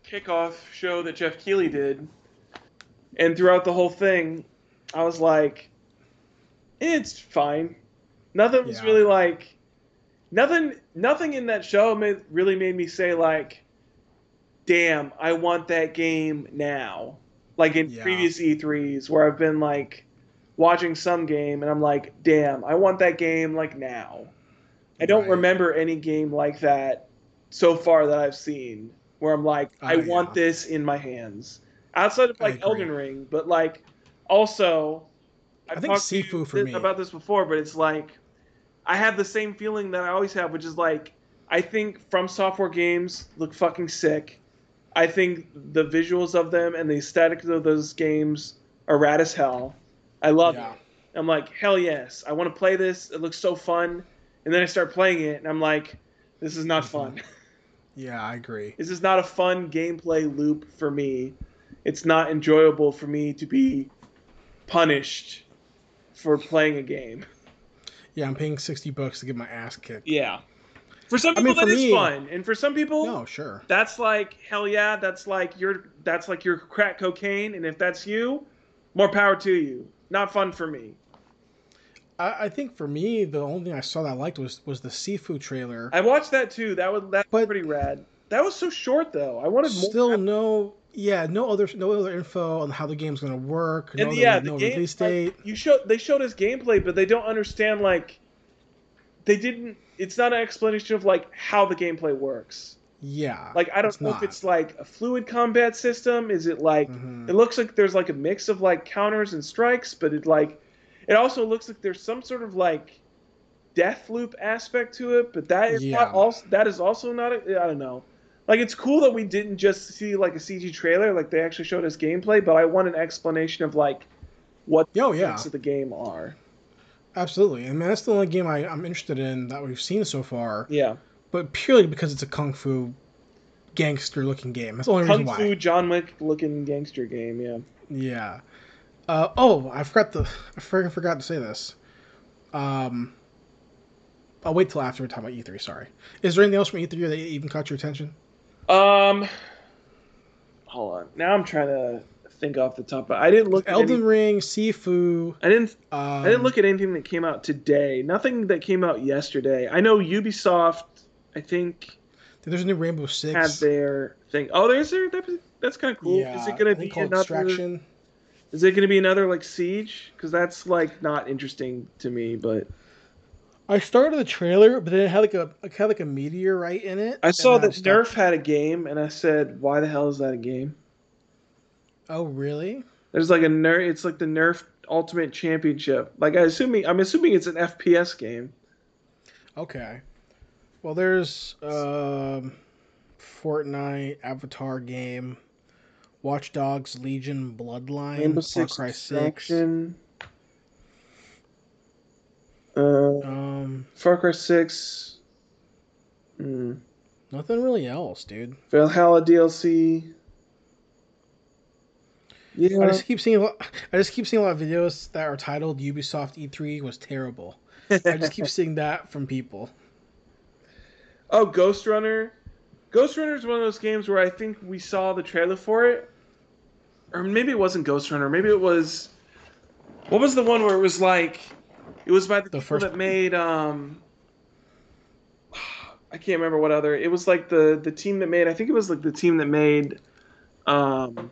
kickoff show that Geoff Keighley did, and throughout the whole thing, I was like, "It's fine." Nothing was Yeah. really like, nothing. Nothing in that show made, really made me say like, "Damn, I want that game now." Like in Yeah. previous E3s, where I've been like watching some game and I'm like, "Damn, I want that game like now." I don't Right. remember any game like that so far that I've seen where I'm like, Oh, I ah, want this in my hands. Outside of like. Elden Ring, but like also, I've I think talked to you Sifu for thi- me. about this before, but it's like I have the same feeling that I always have, which is like I think From Software games look fucking sick. I think the visuals of them and the aesthetics of those games are rad as hell. I love Yeah. it. I'm like, hell yes, I want to play this. It looks so fun. And then I start playing it, and I'm like, this is not fun. Mm-hmm. yeah, I agree. this is not a fun gameplay loop for me. It's not enjoyable for me to be punished for playing a game. Yeah, I'm paying sixty bucks to get my ass kicked. Yeah. For some I people, mean, that is me- fun, and for some people, No, sure. that's like hell yeah. That's like your that's like your crack cocaine, and if that's you, more power to you. Not fun for me. I, I think for me, the only thing I saw that I liked was was the Sifu trailer. I watched that too. That was that's But- pretty rad. That was so short though. I wanted more. Still no, yeah, no other no other info on how the game's gonna work. No, and other- yeah, the no game release like, date. you showed they showed us gameplay, but they don't understand like they didn't. It's not an explanation of like how the gameplay works. Yeah, Like I don't know not. if it's like a fluid combat system. Is it like Mhm. it looks like there's like a mix of like counters and strikes, but it like it also looks like there's some sort of like death loop aspect to it. But that is Yeah. not also that is also not. A, I don't know. Like it's cool that we didn't just see like a CG trailer. Like they actually showed us gameplay, but I want an explanation of like what the Oh, yeah. mechanics of the game are. Absolutely, and man, that's the only game I, I'm interested in that we've seen so far, Yeah, but purely because it's a kung fu gangster looking game. That's the only kung reason why. Kung fu John Wick looking gangster game. Yeah. Yeah. Uh, oh, I forgot the I freaking forgot to say this. Um, I'll wait till after we talk about E3. Sorry. Is there anything else from E3 that even caught your attention? Um, hold on. Now I'm trying to think off the top. But I didn't look. At Elden any, Ring, Sifu. I didn't. Um, I didn't look at anything that came out today. Nothing that came out yesterday. I know Ubisoft. I think There's a new Rainbow Six. had their thing. Oh, there's there. That, that's kind of cool. Yeah, is it gonna be another? Extraction. Is it gonna be another like Siege? Because that's like not interesting to me. But I started the trailer, but then it had like a it had like a meteorite in it. I saw that. Nerf had a game, and I said, "Why the hell is that a game?" Oh, really? There's like a Nerf. It's like the Nerf Ultimate Championship. Like I assuming, I'm assuming it's an FPS game. Okay. Well, there's um, Fortnite, Avatar game, Watch Dogs, Legion, Bloodline, Rainbow Far Six Cry Six. Uh, Um, Far Cry Six. Mm. nothing really else, dude. Valhalla DLC. Yeah, I just keep seeing a lot, I just keep seeing a lot of videos that are titled Ubisoft E3 was terrible. I just keep seeing that from people. Oh, Ghost Runner. Ghost Runner is one of those games where I think we saw the trailer for it, or maybe it wasn't Ghost Runner. Maybe it was. What was the one where it was like, it was by the, The people first- that made um. I can't remember what other. It was like the the team that made. I think it was like the team that made, um,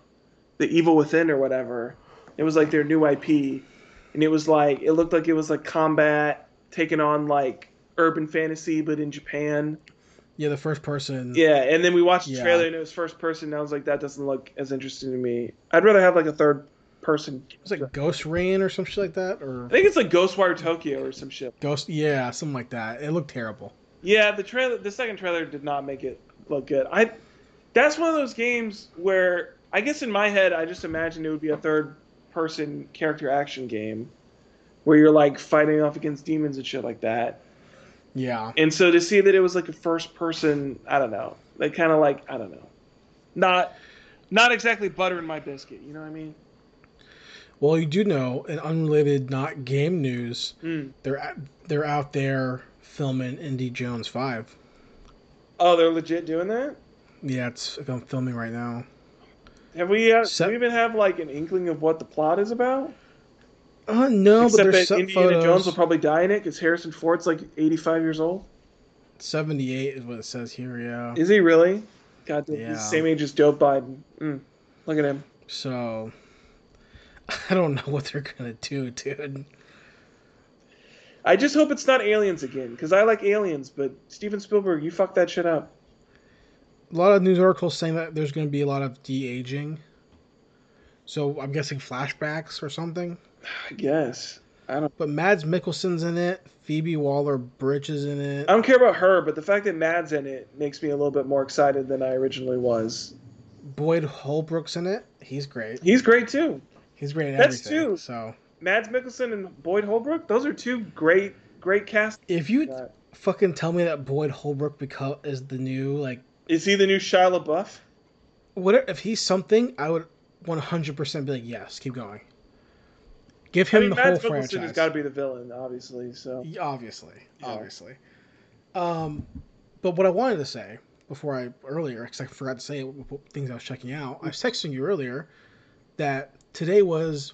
the Evil Within or whatever. It was like their new IP, and it was like it looked like it was like combat taking on like urban fantasy, but in Japan. Yeah, the first person. Yeah, and then we watched the Yeah. trailer and it was first person. And I was like, that doesn't look as interesting to me. I'd rather have like a third person. It's like Ghost Rain or some shit like that, or I think it's like Ghostwire Tokyo or some shit. Ghost. Yeah, something like that. It looked terrible. Yeah, the trailer, the second trailer did not make it look good. I, that's one of those games where I guess in my head I just imagined it would be a third person character action game, where you're like fighting off against demons and shit like that. Yeah. And so to see that it was like a first person, I don't know, like kind of like I don't know, not not exactly butter in my biscuit. You know what I mean? Well, you do know, in unrelated, not game news, Mm. they're they're out there filming Indy Jones Five. Oh, they're legit doing that. Yeah, it's I'm filming right now. Have we? Uh, Se- do we even have like an inkling of what the plot is about? Uh, no, but Except there's that some Indiana photos. Jones will probably die in it because Harrison Ford's like 85 years old. Seventy-eight is what it says here. Yeah. Is he really? God, damn, Yeah. he's the same age as Joe Biden. Mm. Look at him. So, I don't know what they're gonna do, dude. I just hope it's not aliens again because I like aliens, but Steven Spielberg, you fucked that shit up. A lot of news articles saying that there's gonna be a lot of de aging. So I'm guessing flashbacks or something. I guess. I don't. But Mads Mikkelsen's in it. Phoebe Waller Bridge is in it. I don't care about her, but the fact that Mad's in it makes me a little bit more excited than I originally was. Boyd Holbrook's in it. He's great. He's great too. He's great at That's everything. two. So Mads Mikkelsen and Boyd Holbrook, those are two great, great casts. if you fucking tell me that Boyd Holbrook beco- is the new like Is he the new Shia LaBeouf? what if he's something, I would 100% be like yes, keep going. Give I him mean, the Mads whole Mikkelsen franchise. has got to be the villain, obviously. So Yeah, Obviously, Yeah. obviously. Um, but what I wanted to say before I earlier, because I forgot to say it, things I was checking out. I was texting you earlier that today was.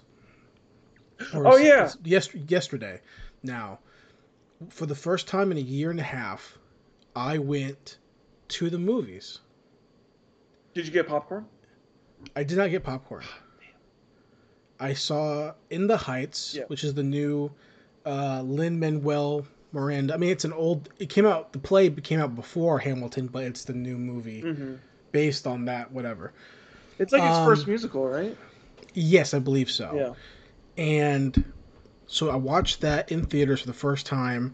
Oh, yeah. Yes, yesterday. Now, for the first time in a year and a half, I went to the movies. did you get popcorn? I did not get popcorn. I saw In the Heights, Yeah. which is the new uh, Lin Manuel Miranda. I mean, it's an old. It came out. The play came out before Hamilton, but it's the new movie Mm-hmm. based on that. Whatever. It's like his Um, first musical, right? Yes, I believe so. Yeah. And so I watched that in theaters for the first time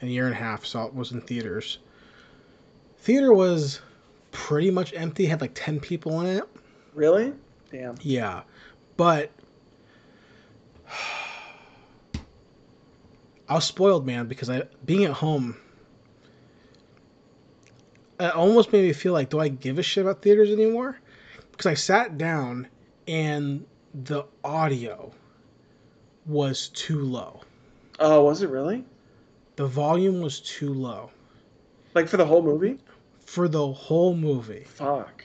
in a year and a half. So it was in theaters. Theater was pretty much empty. Had like ten people in it. Really? Damn. Yeah, but I was spoiled, man, because I being at home. It almost made me feel like, do I give a shit about theaters anymore? Because I sat down and the audio was too low. Oh, was it really? The volume was too low Like for the whole movie? for the whole movie. Fuck.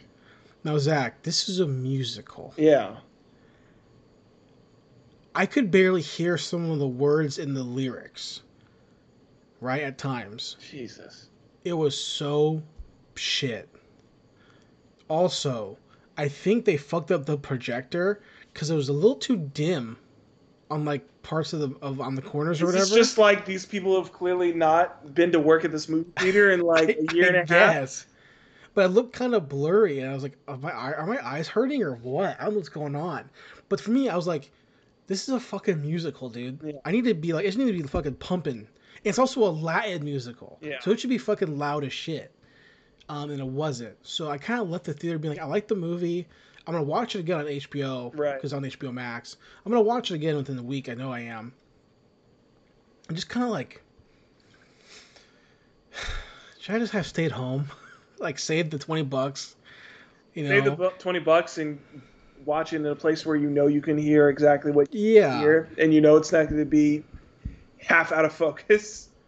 Now, Zach, this is a musical. Yeah. I could barely hear some of the words in the lyrics. Right at times. Jesus. It was so shit. Also, I think they fucked up the projector because it was a little too dim on like parts of the of on the corners or whatever. It's just like these people have clearly not been to work at this movie theater in like a year and a half. Yes. But it looked kind of blurry, and I was like, are my, are my eyes hurting or what? I don't know what's going on. But for me, I was like, this is a fucking musical, dude. Yeah. I need to be like, I just need to be fucking pumping. It's also a Latin musical. Yeah. So it should be fucking loud as shit. Um, and it wasn't. So I kind of left the theater being like, I like the movie. I'm gonna watch it again on HBO Right. because on HBO Max. I'm gonna watch it again within the week. I know I am. I'm just kind of like, should I just have stayed home, like save the twenty bucks? You know, save the bu- twenty bucks and watch it in a place where you know you can hear exactly what you yeah. hear, and you know it's not going to be half out of focus.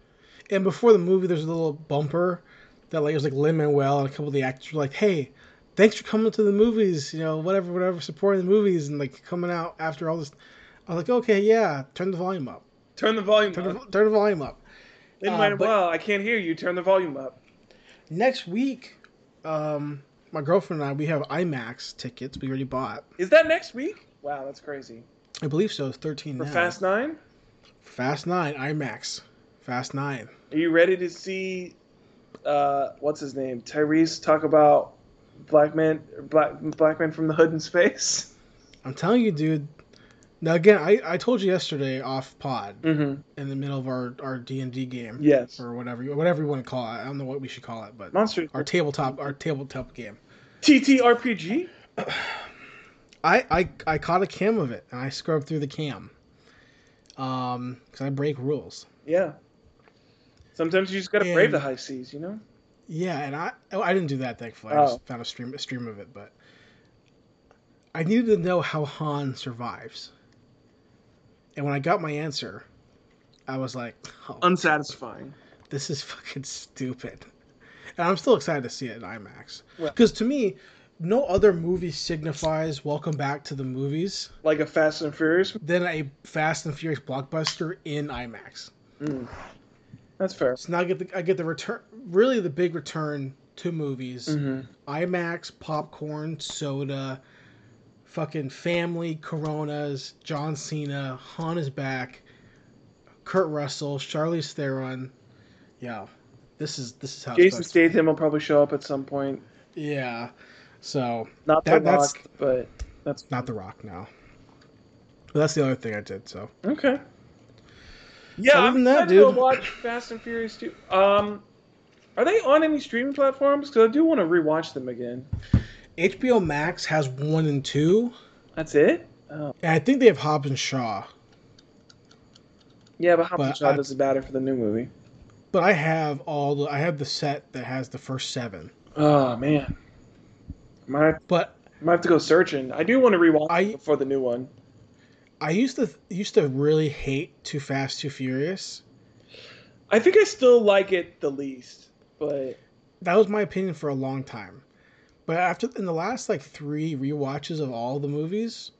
And before the movie, there's a little bumper that like it was like Lin Manuel and a couple of the actors were like, "Hey, thanks for coming to the movies. You know, whatever, whatever, supporting the movies and like coming out after all this." I was like, "Okay, yeah, turn the volume up. Turn the volume Turn up. the, turn the volume up." Lin uh, Manuel, I can't hear you. Turn the volume up. Next week, um, my girlfriend and I we have IMAX tickets. We already bought. Is that next week? Wow, that's crazy. I believe so. It's thirteen For now. Fast Nine? Fast Nine IMAX. Fast Nine. Are you ready to see uh what's his name? Tyrese talk about black man black black man from the hood in space? I'm telling you, dude. Now again, I, I told you yesterday off pod Mm-hmm. in the middle of our our D and D game Yes. or whatever you whatever you want to call it. I don't know what we should call it, but Monster our tabletop our tabletop game. TTRPG? I I I caught a cam of it and I scrubbed through the cam. Um, because I break rules. Yeah. Sometimes you just gotta brave the high seas, you know? Yeah, and I oh, I didn't do that thankfully. I Oh. just found a stream a stream of it, but I needed to know how Han survives. And when I got my answer, I was like, oh, Unsatisfying. this is fucking stupid. And I'm still excited to see it in IMAX. Well- Because to me, no other movie signifies welcome back to the movies Like a Fast and Furious. than a Fast and Furious blockbuster in IMAX. Mm. That's fair. So now I get the I get the return really the big return to movies. Mm-hmm. IMAX, popcorn, soda, fucking family, Coronas, John Cena, Han is back, Kurt Russell, Charlize Theron. Yeah, this is this is how. it's Jason supposed to- Statham will probably show up at some point. Yeah, so Not That- The that's- Rock, but that's not The Rock now. But that's the other thing I did. So okay. Yeah, I'm than that, excited to watch Fast and Furious 2. Um, are they on any streaming platforms? Because I do want to rewatch them again. HBO Max has one and two, That's it. Oh. and I think they have Hobbs and Shaw. Yeah, but how But much I- doesn't matter for the new movie? But I have all the I have the set that has the first seven. Oh man, might But might have to go searching. I do want to rewatch I- before the new one. I used to used to really hate Too Fast Too Furious. I think I still like it the least, but That was my opinion for a long time. But after in the last like three rewatches of all the movies,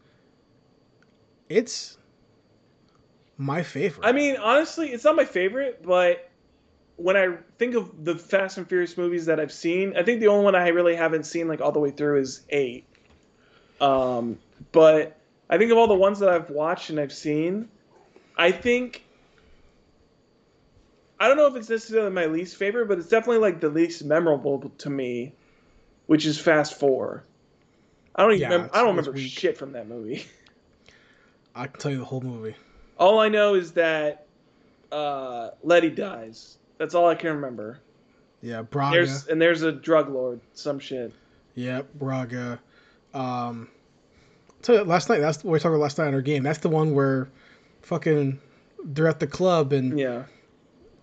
it's my favorite. I mean, honestly, it's not my favorite, but when I think of the Fast and Furious movies that I've seen, I think the only one I really haven't seen like all the way through is eight. Um, but I think of all the ones that I've watched and I've seen, I think I don't know if it's necessarily my least favorite, but it's definitely like the least memorable to me, which is Fast Four. I don't even Yeah, remember, I don't remember weak. shit from that movie. I can tell you the whole movie. All I know is that uh, Letty dies. That's all I can remember. Yeah, Braga. There's and there's a drug lord, some shit. Yeah, Braga. Um, so last night, that's what we talked about last night in our game. That's the one where fucking they're at the club and Yeah,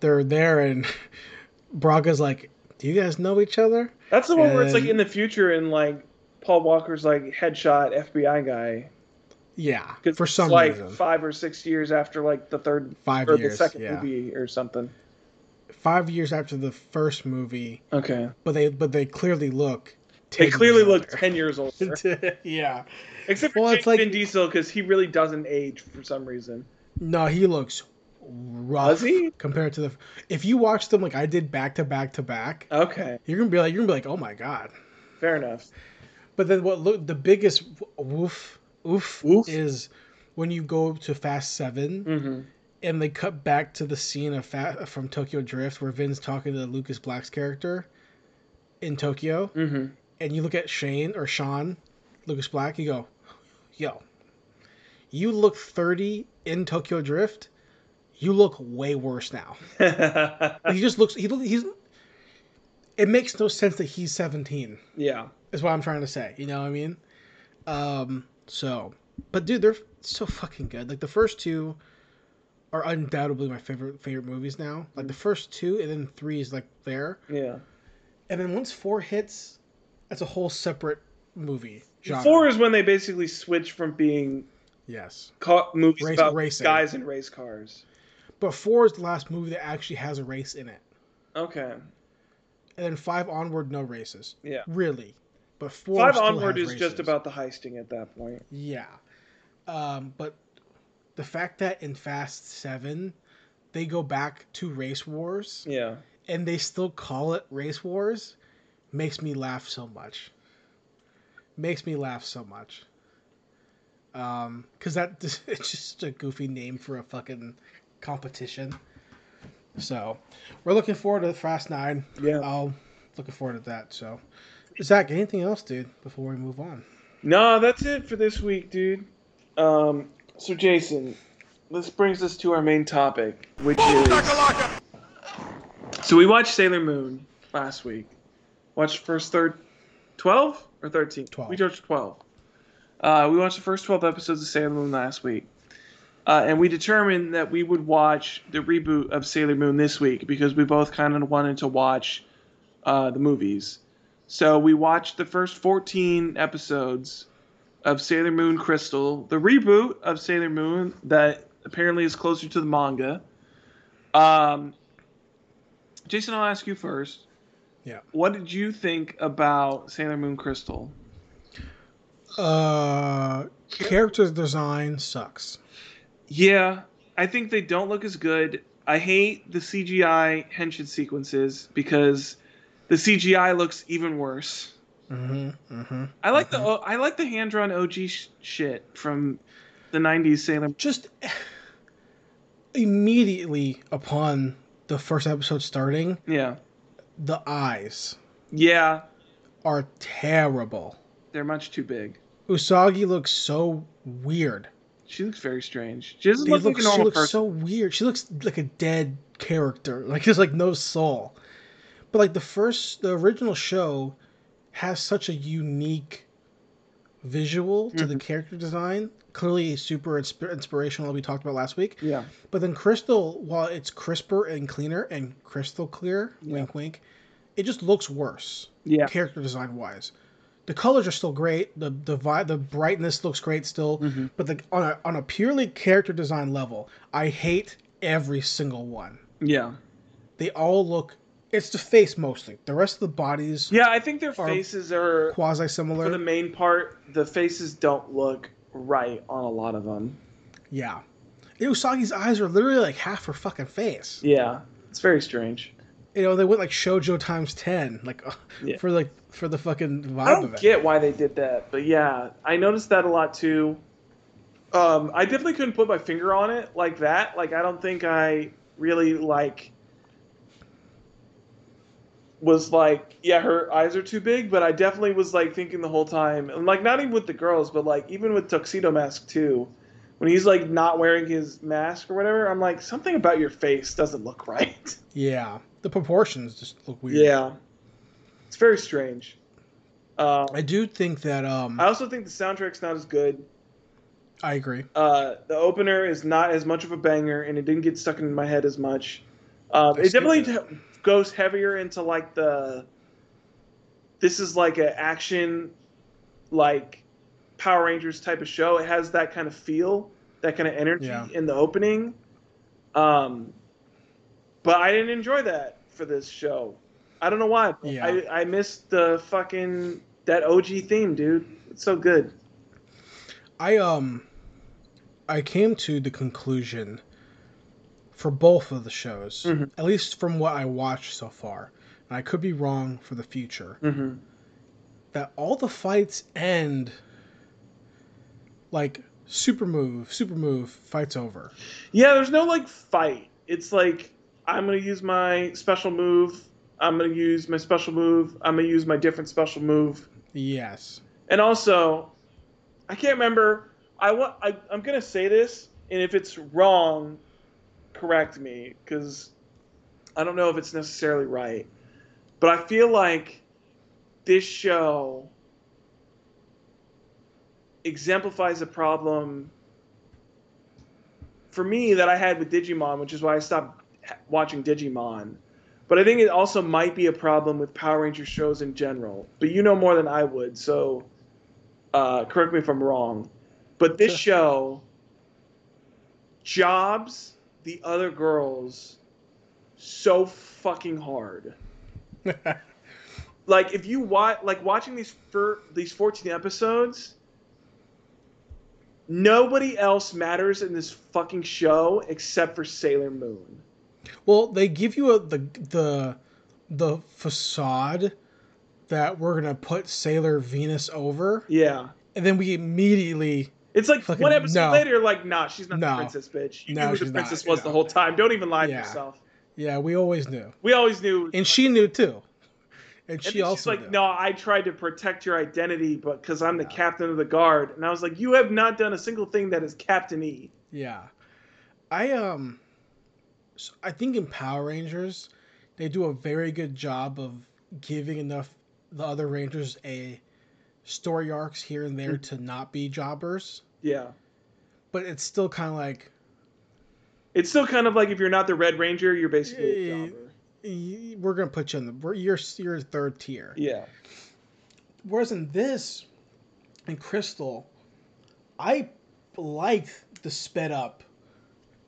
they're there and Braga's like, "Do you guys know each other?" That's the one where it's like in the future and like Paul Walker's like headshot FBI guy. Yeah, for some reason. it's like reason, five or six years after like the third five or years. the second yeah, movie or something. five years after the first movie, Okay, but they but they clearly look. they clearly look ten years older, yeah. except for Well, Jake it's like- Vin Diesel because he really doesn't age for some reason. No, he looks he? compared to the. If you watch them like I did back to back to back, Okay, you're gonna be like you're gonna be like, oh my god. fair enough. But then what? Look, the biggest woof oof Woof? is when you go to Fast Seven hmm and they cut back to the scene of Fa- from Tokyo Drift where Vin's talking to Lucas Black's character in Tokyo, hmm and you look at Shane or Sean, Lucas Black, you go, yo, you look 30 in Tokyo Drift. You look way worse now. Like, he just looks. He he's. It makes no sense that he's 17. yeah. Is what I'm trying to say. You know what I mean? Um. So, but dude, they're so fucking good. Like the first two are undoubtedly my favorite favorite movies now. Like the first two, and then three is like there, Yeah. and then once four hits, that's a whole separate movie. Genre. Four is when they basically switch from being yes, movies Race- about racing. guys in race cars. But four is the last movie that actually has a race in it. Okay. and then five onward, no races. Yeah. Really, but four. Five onward is just about the heisting at that point. Yeah, um, but the fact that in Fast Seven, they go back to race wars Yeah. and they still call it race wars, makes me laugh so much. Makes me laugh so much. Um, cause that it's just a goofy name for a fucking competition. So, we're looking forward to Fast Nine. Yeah. I'll looking forward to that. So, Zach, anything else, dude? Before we move on. No, that's it for this week, dude. Um, so Jason, this brings us to our main topic, which is. So we watched Sailor Moon last week. Watched first third, twelve or thirteen. 12. We watched twelve. Uh, we watched the first twelve episodes of Sailor Moon last week, uh, and we determined that we would watch the reboot of Sailor Moon this week because we both kind of wanted to watch uh, the movies. So we watched the first 14 episodes of Sailor Moon Crystal, the reboot of Sailor Moon that apparently is closer to the manga. Um, Jason, I'll ask you first. Yeah. What did you think about Sailor Moon Crystal? Uh, character design sucks. Yeah, I think they don't look as good. I hate the CGI henshin sequences because the CGI looks even worse. Mm-hmm. Mm-hmm. I like the I like the hand drawn OG sh- shit from the '90s Sailor. just immediately upon the first episode starting, Yeah, the eyes yeah, are terrible. they're much too big. Usagi looks so weird. She looks very strange. She doesn't look looks, like a normal she looks person. so weird. She looks like a dead character. Like there's like no soul. But like the first, the original show has such a unique visual to the Mhm. character design. Clearly super insp- inspirational, we talked about last week. Yeah, But then Crystal, while it's crisper and cleaner and crystal clear, Yeah. wink wink, it just looks worse yeah, character design wise. The colors are still great. The the vi- the brightness looks great still. Mhm. But the, on a on a purely character design level, I hate every single one. yeah, They all look. It's the face mostly. The rest of the bodies yeah. I think their Are faces are quasi similar. for the main part. The faces don't look right on a lot of them. yeah. Usagi's eyes are literally like half her fucking face. Yeah, it's very strange. You know, they went like shojo times ten, like uh, Yeah. for like for the fucking vibe I don't it. get why they did that, but yeah, I noticed that a lot too. Um, I definitely couldn't put my finger on it like that. Like, I don't think I really like was like, yeah, her eyes are too big, but I definitely was like thinking the whole time, and like not even with the girls, but like even with Tuxedo Mask too, when he's like not wearing his mask or whatever, I'm like something about your face doesn't look right. Yeah, the proportions just look weird. yeah, it's very strange. Um, I do think that um I also think the soundtrack's not as good. I agree. Uh, the opener is not as much of a banger, and it didn't get stuck in my head as much. Um, I it definitely t- goes heavier into like the. This is like an action, like Power Rangers type of show. It has that kind of feel, that kind of energy Yeah. in the opening. Um, but I didn't enjoy that for this show. I don't know why. Yeah. I I missed the fucking that OG theme, dude. It's so good. I um I came to the conclusion for both of the shows, Mhm. at least from what I watched so far, and I could be wrong for the future, Mm-hmm. that all the fights end like super move, super move, fights over. Yeah, there's no like fight. It's like I'm gonna use my special move. I'm gonna use my special move. I'm gonna use my different special move. Yes. And also, I can't remember. I want. I, I'm gonna say this, and if it's wrong, correct me, because I don't know if it's necessarily right. But I feel like this show exemplifies a problem for me that I had with Digimon, which is why I stopped watching Digimon. But I think it also might be a problem with Power Ranger shows in general. But you know more than I would, so uh, correct me if I'm wrong. But this show jobs the other girls so fucking hard. like if you watch like watching these for these 14 episodes nobody else matters in this fucking show except for Sailor Moon. Well, they give you a, the the the facade that we're gonna put Sailor Venus over, Yeah. and then we immediately It's like Fucking one episode no. later, like, nah, she's not No. the princess, bitch. You No, knew who she's the not, princess was know. the whole time. Don't even lie Yeah. to yourself. yeah, we always knew, We always knew. and she knew too, and And she then also she's like, knew. no, I tried to protect your identity, but because I'm the Yeah. captain of the guard, and I was like, you have not done a single thing that is captain-y. Yeah, I um, so I think in Power Rangers, they do a very good job of giving enough the other Rangers a story arcs here and there to not be jobbers, Yeah. but it's still kind of like It's still kind of like if you're not the Red Ranger, you're basically a jobber. we're gonna put you in the we're, you're you're third tier. Yeah. Whereas in this, in Crystal, I liked the sped up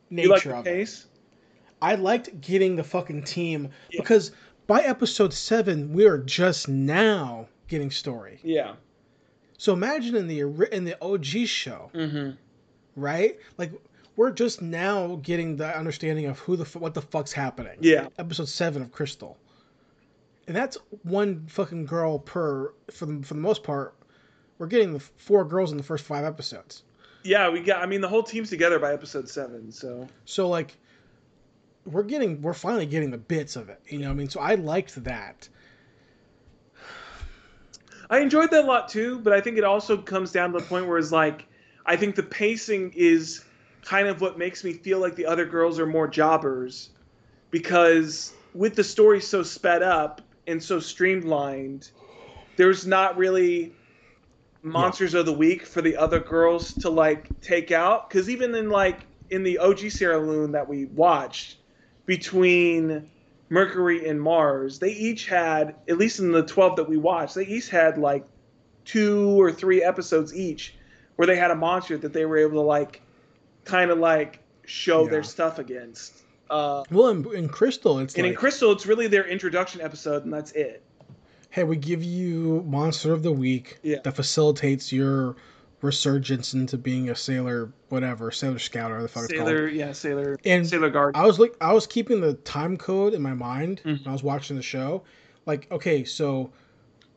nature You like the of it. I liked getting the fucking team Yeah. because by episode seven we are just now getting story. Yeah. So imagine in the in the OG show, Mm-hmm. right? Like we're just now getting the understanding of who the what the fuck's happening. Yeah. Episode seven of Crystal, and that's one fucking girl per for the for the most part. We're getting the four girls in the first five episodes. Yeah, we got. I mean, the whole team's together by episode seven. So So like we're getting we're finally getting the bits of it. You know what I mean? So I liked that. I enjoyed that a lot too. But I think it also comes down to the point where it's like, I think the pacing is kind of what makes me feel like the other girls are more jobbers, because with the story so sped up and so streamlined, there's not really monsters of the week for the other girls to like take out because even in like in the OG Sailor Moon that we watched between Mercury and Mars, they each had at least in the 12 that we watched, they each had like two or three episodes each where they had a monster that they were able to like kind of like show Yeah. their stuff against. Uh, Well, in, in Crystal, it's and like, in Crystal, it's really their introduction episode, and that's it. hey, we give you monster of the week Yeah. that facilitates your resurgence into being a sailor, whatever, sailor scout or the fuck it's called. Sailor, yeah, Sailor, And Sailor Guard. I was like, I was keeping the time code in my mind Mhm. when I was watching the show. Like, okay, so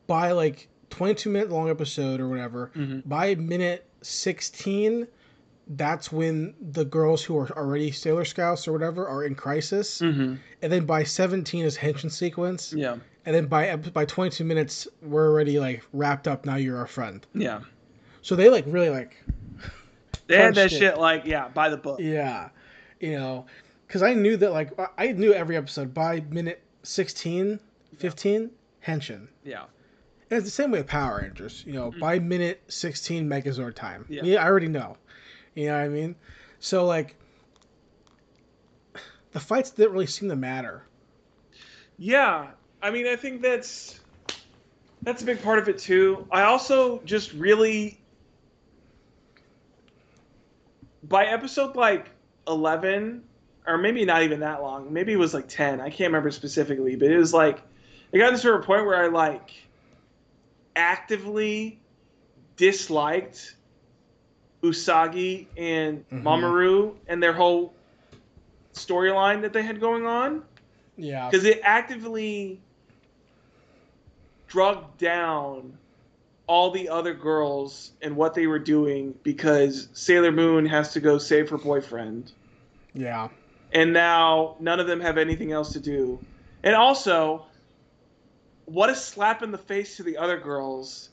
by like 22 minute long episode or whatever, Mhm. by minute 16, that's when the girls who are already Sailor Scouts or whatever are in crisis. Mm-hmm. And then by 17 is Henshin sequence. Yeah, And then by by 22 minutes, we're already like wrapped up. Now you're our friend. yeah. So they like really like They had that it. shit like yeah, by the book. Yeah, you know, because I knew that like I- knew every episode by minute 16, 15, Henshin. Yeah, And it's the same way with Power Rangers. You know, mm-hmm. by minute 16, Megazord time. Yeah. Yeah. I already know. You know what I mean? So like, the fights didn't really seem to matter. yeah. I mean, I think that's that's a big part of it too. I also just really by episode like eleven, or maybe not even that long. Maybe it was like ten. I can't remember specifically, but it was like it got to a point where I like actively disliked Usagi and Mhm. Mamoru and their whole storyline that they had going on Yeah. because it actively drugged down all the other girls and what they were doing because Sailor Moon has to go save her boyfriend Yeah. and now none of them have anything else to do. And also, what a slap in the face to the other girls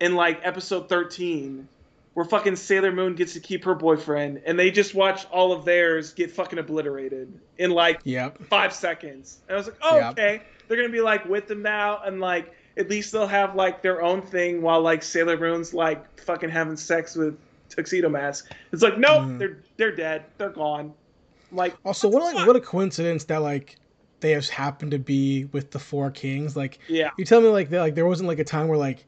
in like episode 13, where fucking Sailor Moon gets to keep her boyfriend, and they just watch all of theirs get fucking obliterated in like Yep. five seconds. And I was like, oh, Yeah. okay. They're gonna be like with them now, and like at least they'll have like their own thing while like Sailor Moon's like fucking having sex with Tuxedo Mask. It's like, nope, Mhm. they're they're dead. They're gone. Like, Also, what like what a coincidence that like they just happened to be with the four kings. Like yeah, you tell me like that like there wasn't like a time where like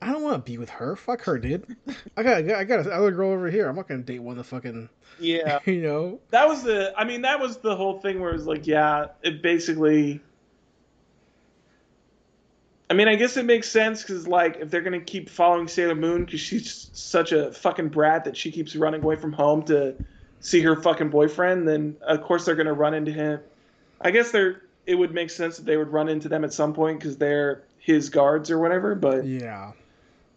I don't want to be with her. Fuck her, dude. I got I got another girl over here. I'm not gonna date one of the fucking yeah. you know. that was the. I mean, that was the whole thing where it was like, yeah, it basically. I mean, I guess it makes sense because, like, if they're gonna keep following Sailor Moon because she's such a fucking brat that she keeps running away from home to see her fucking boyfriend, then of course they're gonna run into him. I guess they're. It would make sense that they would run into them at some point because they're his guards or whatever. But Yeah.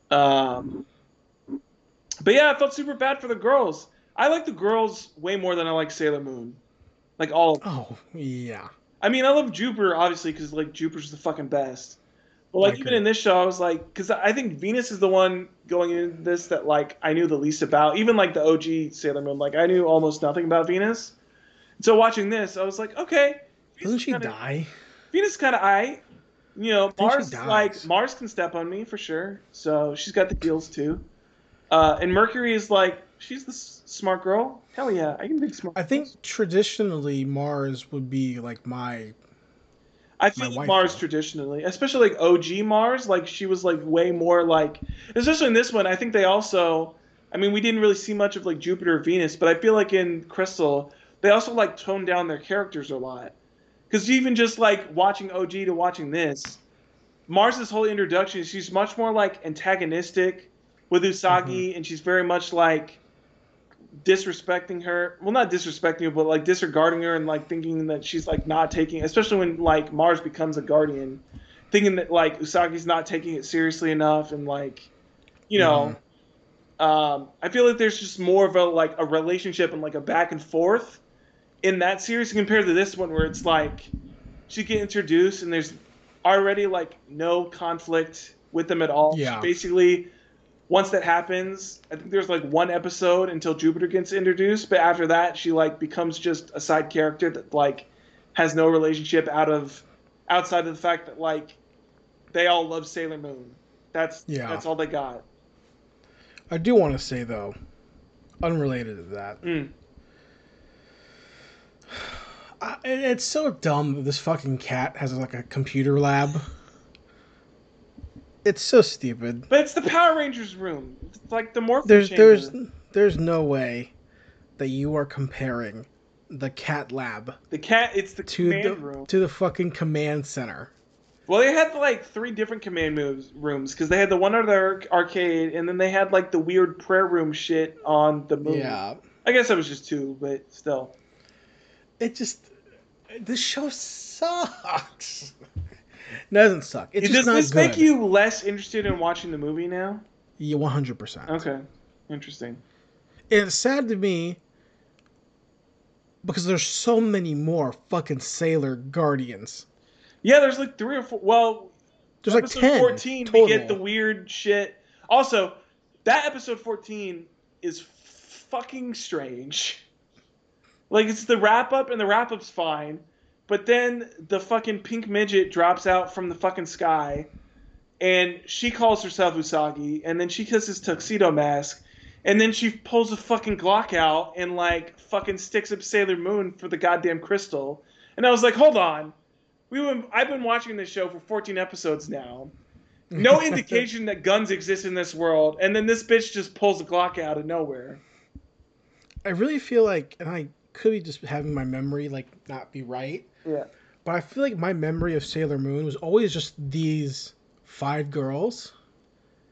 um, but yeah, I felt super bad for the girls. I like the girls way more than I like Sailor Moon, like all. Of them. Oh, yeah. I mean, I love Jupiter obviously because like Jupiter's the fucking best. But like I even in this show, I was like, because I think Venus is the one going into this that like I knew the least about. Even like the OG Sailor Moon, like I knew almost nothing about Venus. So watching this, I was like, okay, Doesn't she kinda, die? Venus kind of I, you know, she Mars like Mars can step on me for sure. So she's got the deals too. Uh, and Mercury is like she's the s- smart girl. Hell yeah, I can be smart. I think traditionally Mars would be like my I feel like wife, Mars though. traditionally, especially like OG Mars, like she was like way more like, especially in this one. I think they also, I mean, we didn't really see much of like Jupiter or Venus, but I feel like in Crystal, they also like toned down their characters a lot. Because even just like watching OG to watching this, Mars's whole introduction, she's much more like antagonistic with Usagi, mm-hmm. and she's very much like disrespecting her. Well, not disrespecting her, but like disregarding her and like thinking that she's like not taking, especially when like Mars becomes a guardian, thinking that like Usagi's not taking it seriously enough, and like, you know, um, I feel like there's just more of a like a relationship and like a back and forth in that series compared to this one where it's like she get introduced and there's already like no conflict with them at all. She Yeah. basically once that happens, I think there's like one episode until Jupiter gets introduced, but after that she like becomes just a side character that like has no relationship out of outside of the fact that like they all love Sailor Moon. That's Yeah. that's all they got. I do want to say though, unrelated to that, Mm. I, it's so dumb that this fucking cat has like a computer lab. It's so stupid. But it's the Power Rangers room. It's like the Morphin There's chamber. there's there's no way that you are comparing the cat lab the cat. It's the to command the room. to the fucking command center. Well, they had like three different command moves rooms because they had the one at their arcade, and then they had like the weird prayer room shit on the moon. Yeah, I guess that was just two, but still. it just this show sucks. It doesn't suck. It's just Does not this good. make you less interested in watching the movie now? Yeah, one hundred percent. Okay, interesting. It's sad to me because there's so many more fucking Sailor Guardians. Yeah, there's like three or four. Well, There's like episode ten 14, total. we get the weird shit. Also, that episode 14 is fucking strange. Like, it's the wrap up, and the wrap up's fine. But then the fucking pink midget drops out from the fucking sky, and she calls herself Usagi, and then she kisses tuxedo mask, and then she pulls a fucking Glock out and, like, fucking sticks up Sailor Moon for the goddamn crystal. And I was like, hold on. We were, I've been watching this show for 14 episodes now. No indication that guns exist in this world, and then this bitch just pulls a Glock out of nowhere. I really feel like, and I could be just having my memory like not be right, Yeah. but I feel like my memory of Sailor Moon was always just these five girls,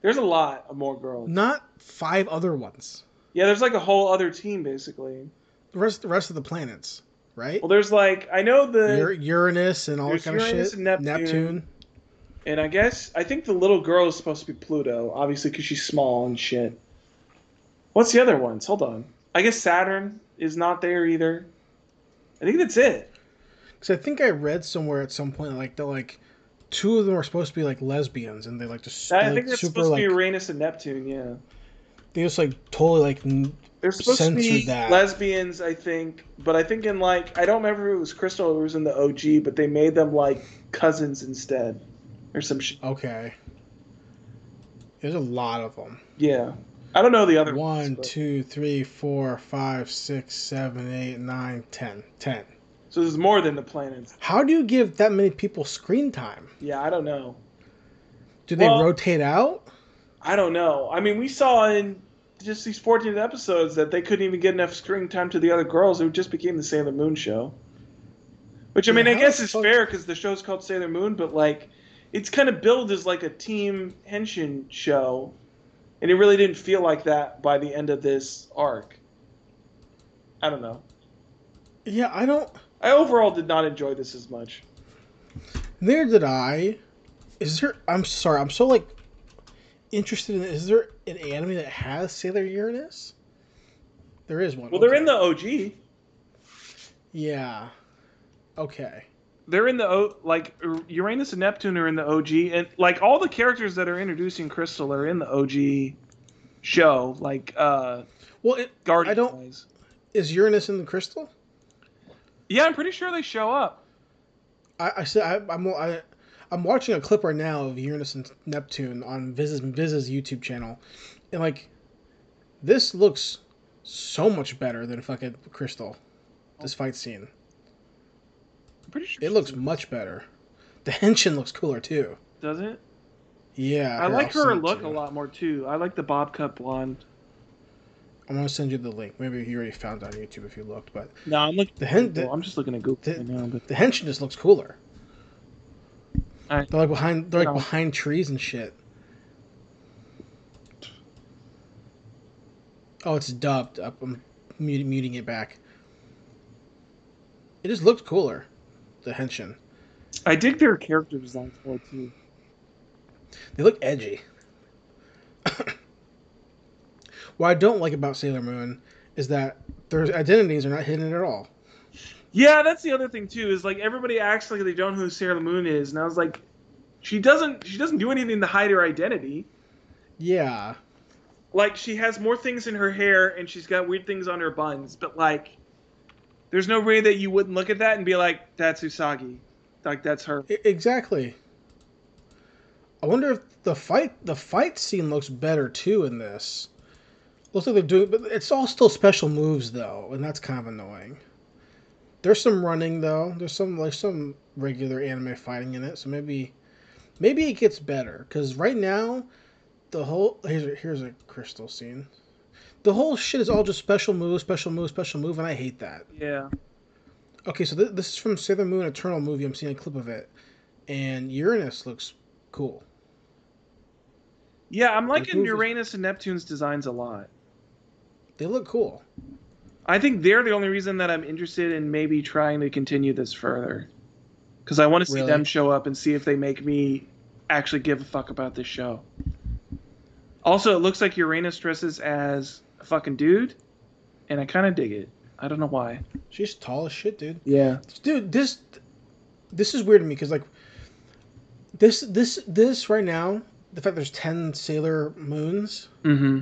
There's a lot of more girls. not five other ones. Yeah, there's like a whole other team basically. The rest, the rest of the planets, right? Well, there's like I know the Uranus and all that there's kind of Uranus shit. and Neptune. and I guess I think the little girl is supposed to be Pluto, obviously because she's small and shit. What's the other ones? Hold on. I guess Saturn is not there either. I think that's it. Because I think I read somewhere at some point like that, like two of them are supposed to be like lesbians, and they like just I like, think that's super supposed like to be Uranus and Neptune. Yeah, they just like totally like they're supposed to be that. lesbians, I think. But I think in like I don't remember if it was Crystal or it was in the OG, but they made them like cousins instead, or some shit. okay. There's a lot of them. Yeah, I don't know the other One, ones, two, three, four, five, six, seven, eight, nine, ten. Ten. So there's more than the planets. How do you give that many people screen time? Yeah, I don't know. Do they Well- rotate out? I don't know. I mean, we saw in just these 14 episodes that they couldn't even get enough screen time to the other girls. It just became the Sailor Moon show. Which, I Yeah, mean, I guess is fair because the show's called Sailor Moon, but, like, it's kind of billed as like a team henshin show, and it really didn't feel like that by the end of this arc. I don't know. Yeah, I don't. I overall did not enjoy this as much. Neither did I. Is there? I'm sorry. I'm so like interested in. Is there an anime that has Sailor Uranus? There is one. Well, they're in the OG. Yeah. Okay. They're in the O like Uranus and Neptune are in the OG, and like all the characters that are introducing Crystal are in the OG show. Like uh Well, it, Guardian. I don't- is Uranus in the crystal? Yeah, I'm pretty sure they show up. I, I said I, I'm I, I'm watching a clip right now of Uranus and Neptune on Viz's Viz's YouTube channel, and like, this looks so much better than fucking Crystal. This fight scene, I'm pretty sure it looks much better. The henshin looks cooler too. Does it? Yeah, I like her look a lot more too. I like the bob cut blonde. I'm gonna send you the link. Maybe you already found it on YouTube if you looked, but No, I'm looking. The hen- the- I'm just looking at Google the- right now. But the henshin just looks cooler. Alright. They're like behind. They're like No. behind trees and shit. Oh, it's dubbed up. I'm muting, muting it back. It just looked cooler. The henshin. I dig their character designs more too. They look edgy. What I don't like about Sailor Moon is that their identities are not hidden at all. Yeah, that's the other thing too. Is like everybody acts like they don't know who Sailor Moon is, and I was like, she doesn't. She doesn't do anything to hide her identity. Yeah. Like she has more things in her hair, and she's got weird things on her buns, but like, there's no way that you wouldn't look at that and be like, "That's Usagi," like that's her. Exactly. I wonder if the fight the fight scene looks better too in this. Looks like they're doing, but it's all still special moves though, and that's kind of annoying. There's some running though. There's some like some regular anime fighting in it, so maybe maybe it gets better. Because right now, the whole here's a, here's a crystal scene. The whole shit is all just special move, special move, special move, and I hate that. Yeah. Okay, so th- this is from Sailor Moon Eternal movie. I'm seeing a clip of it, and Uranus looks cool. Yeah, I'm liking Uranus and Neptune's designs a lot. They look cool. I think they're the only reason that I'm interested in maybe trying to continue this further. Because I want to see Really? them show up and see if they make me actually give a fuck about this show. Also, it looks like Uranus dresses as a fucking dude, and I kind of dig it. I don't know why. She's tall as shit, dude. Yeah. Dude, this this is weird to me because like this this this right now, the fact there's ten Sailor Moons Mm-hmm.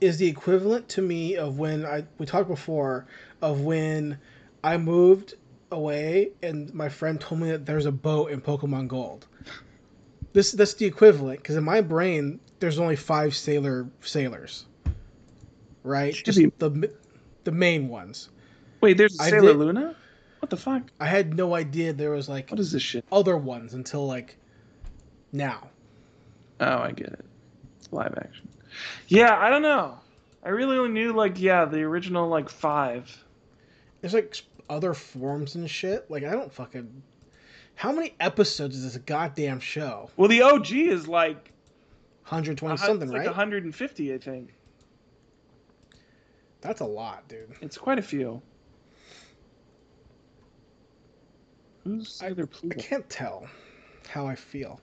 Is the equivalent to me of when I we talked before of when I moved away and my friend told me that there's a boat in Pokemon Gold. This that's the equivalent because in my brain there's only five sailor sailors, right? Should Just be- the the main ones. Wait, there's I Sailor did- Luna? What the fuck? I had no idea there was like What is this shit? other ones until like now. Oh, I get it. It's live action. Yeah, I don't know. I really only knew like yeah the original like five. There's like other forms and shit. Like I don't fucking. How many episodes is this goddamn show? Well, the OG is like 120 a something, it's like right? 150, I think. That's a lot, dude. It's quite a few. Who's I Pluto? can't tell how I feel.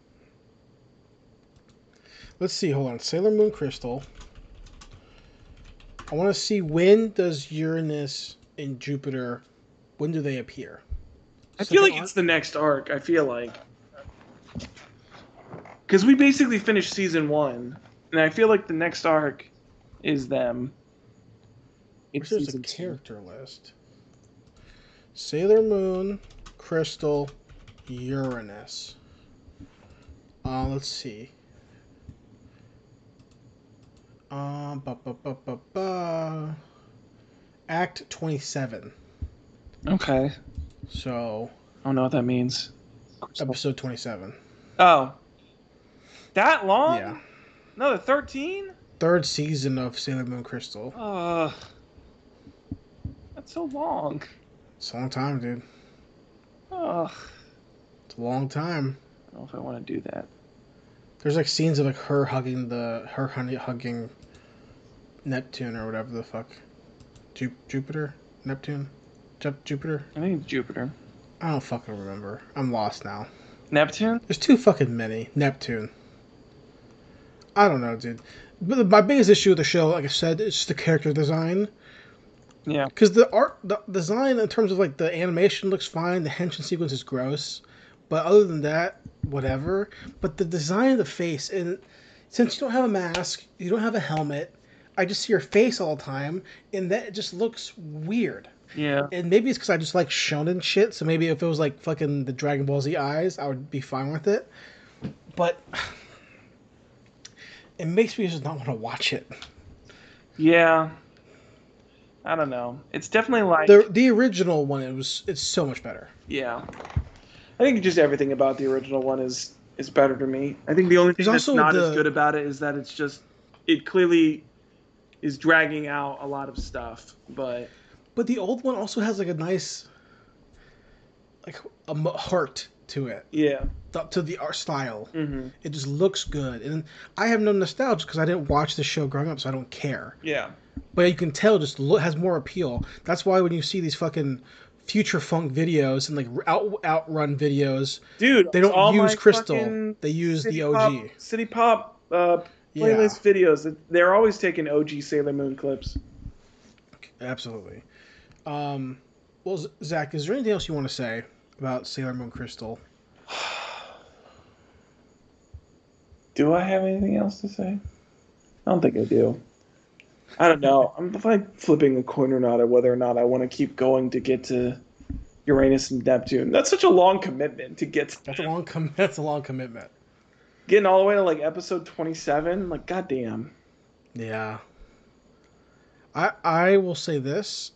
Let's see. Hold on. Sailor Moon Crystal. I want to see when does Uranus and Jupiter, when do they appear? I feel like it's the next arc. I feel like because we basically finished season one, and I feel like the next arc is them. It's there's a season two. character list. Sailor Moon, Crystal, Uranus. Uh, let's see. Um, ba, ba, ba, ba, ba. Act 27. Okay, So, I don't know what that means. episode 27. Oh, that long? Yeah. Another thirteen? Third season of Sailor Moon Crystal. Uh, that's so long. It's a long time, dude. Ugh. It's a long time. I don't know if I want to do that. There's like scenes of like her hugging the her honey hugging Neptune or whatever the fuck. Ju- Jupiter, Neptune, Ju- Jupiter. I think it's Jupiter. I don't fucking remember. I'm lost now. Neptune? There's too fucking many. Neptune. I don't know, dude. But my biggest issue with the show, like I said, is just the character design. Yeah. Because the art, the design in terms of like the animation looks fine. The henshin sequence is gross, but other than that, whatever. But the design of the face, and since you don't have a mask, you don't have a helmet. I just see your face all the time, and that just looks weird. Yeah. And maybe it's because I just like shonen shit. So maybe if it was like fucking the Dragon Ball Z eyes, I would be fine with it. But it makes me just not want to watch it. Yeah. I don't know. It's definitely like The the original one, it was it's so much better. yeah. I think just everything about the original one is is better to me. I think the only thing There's that's also not as good about it is that it's just it clearly is dragging out a lot of stuff, but But the old one also has like a nice, like a heart to it, yeah. th- to the art style. hmm It just looks good, and I have no nostalgia because I didn't watch the show growing up, so I don't care. Yeah. But you can tell, just look has more appeal. That's why when you see these fucking future funk videos and like out outrun videos, Dude, they don't use Crystal. They use the OG. Pop, City Pop uh, Yeah, playlist videos. They're always taking OG Sailor Moon clips. absolutely. Um, well, Zach, is there anything else you want to say about Sailor Moon Crystal? Do I have anything else to say? I don't think I do. I don't know. I'm like flipping a coin or not, or whether or not I want to keep going to get to Uranus and Neptune. That's such a long commitment to get to That's a long com- That's a long commitment. Getting all the way to like episode 27. Like, goddamn. Yeah. I I will say this,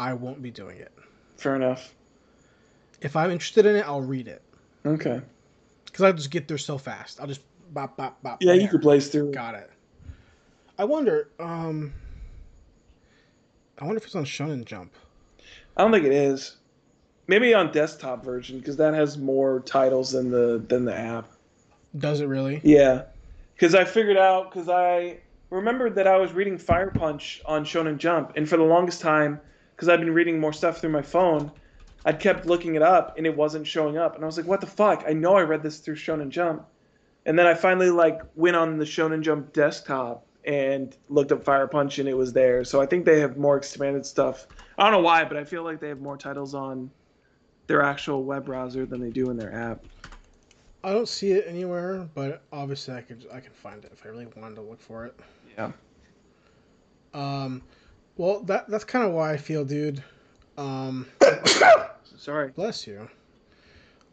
I won't be doing it. Fair enough. If I'm interested in it, I'll read it Okay. because i'll just get there so fast. I'll just bop bop bop. Yeah, you there. could blaze through. Got it. I wonder. Um. I wonder if it's on Shonen Jump. I don't think it is. Maybe on desktop version because that has more titles than the than the app. Does it really? Yeah, because I figured out because I remembered that I was reading Fire Punch on Shonen Jump, and for the longest time, because I've been reading more stuff through my phone, I'd kept looking it up and it wasn't showing up, and I was like, "What the fuck? I know I read this through Shonen Jump," and then I finally like went on the Shonen Jump desktop and looked up Fire Punch, and it was there. So I think they have more expanded stuff. I don't know why, but I feel like they have more titles on their actual web browser than they do in their app. I don't see it anywhere, but obviously I could I can find it if I really wanted to look for it. Yeah. Um, well that that's kind of why I feel, dude. Um, Sorry. bless you.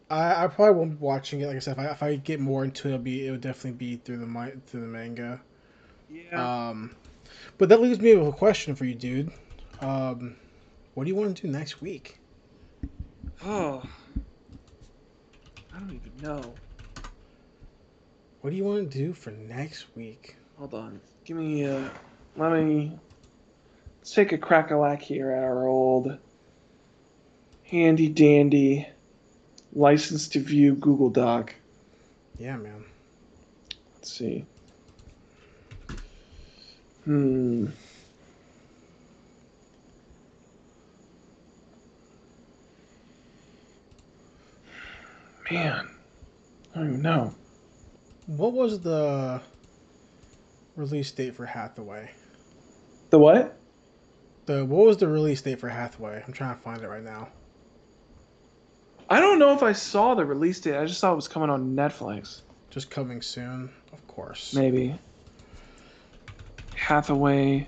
I, I probably won't be watching it. Like I said, if I, if I get more into it, it'll be it would definitely be through the through the manga. Yeah. Um, but that leaves me with a question for you, dude. Um, what do you want to do next week? Oh. I don't even know. What do you want to do for next week? Hold on. Give me uh let me let's take a crack a lack here at our old handy dandy license to view Google Doc. Yeah, man. Let's see. Hmm. Man, I don't even know. What was the release date for Hathaway? The what? The what was the release date for Hathaway? I'm trying to find it right now. I don't know if I saw the release date. I just thought it was coming on Netflix. Just coming soon, of course. Maybe. Hathaway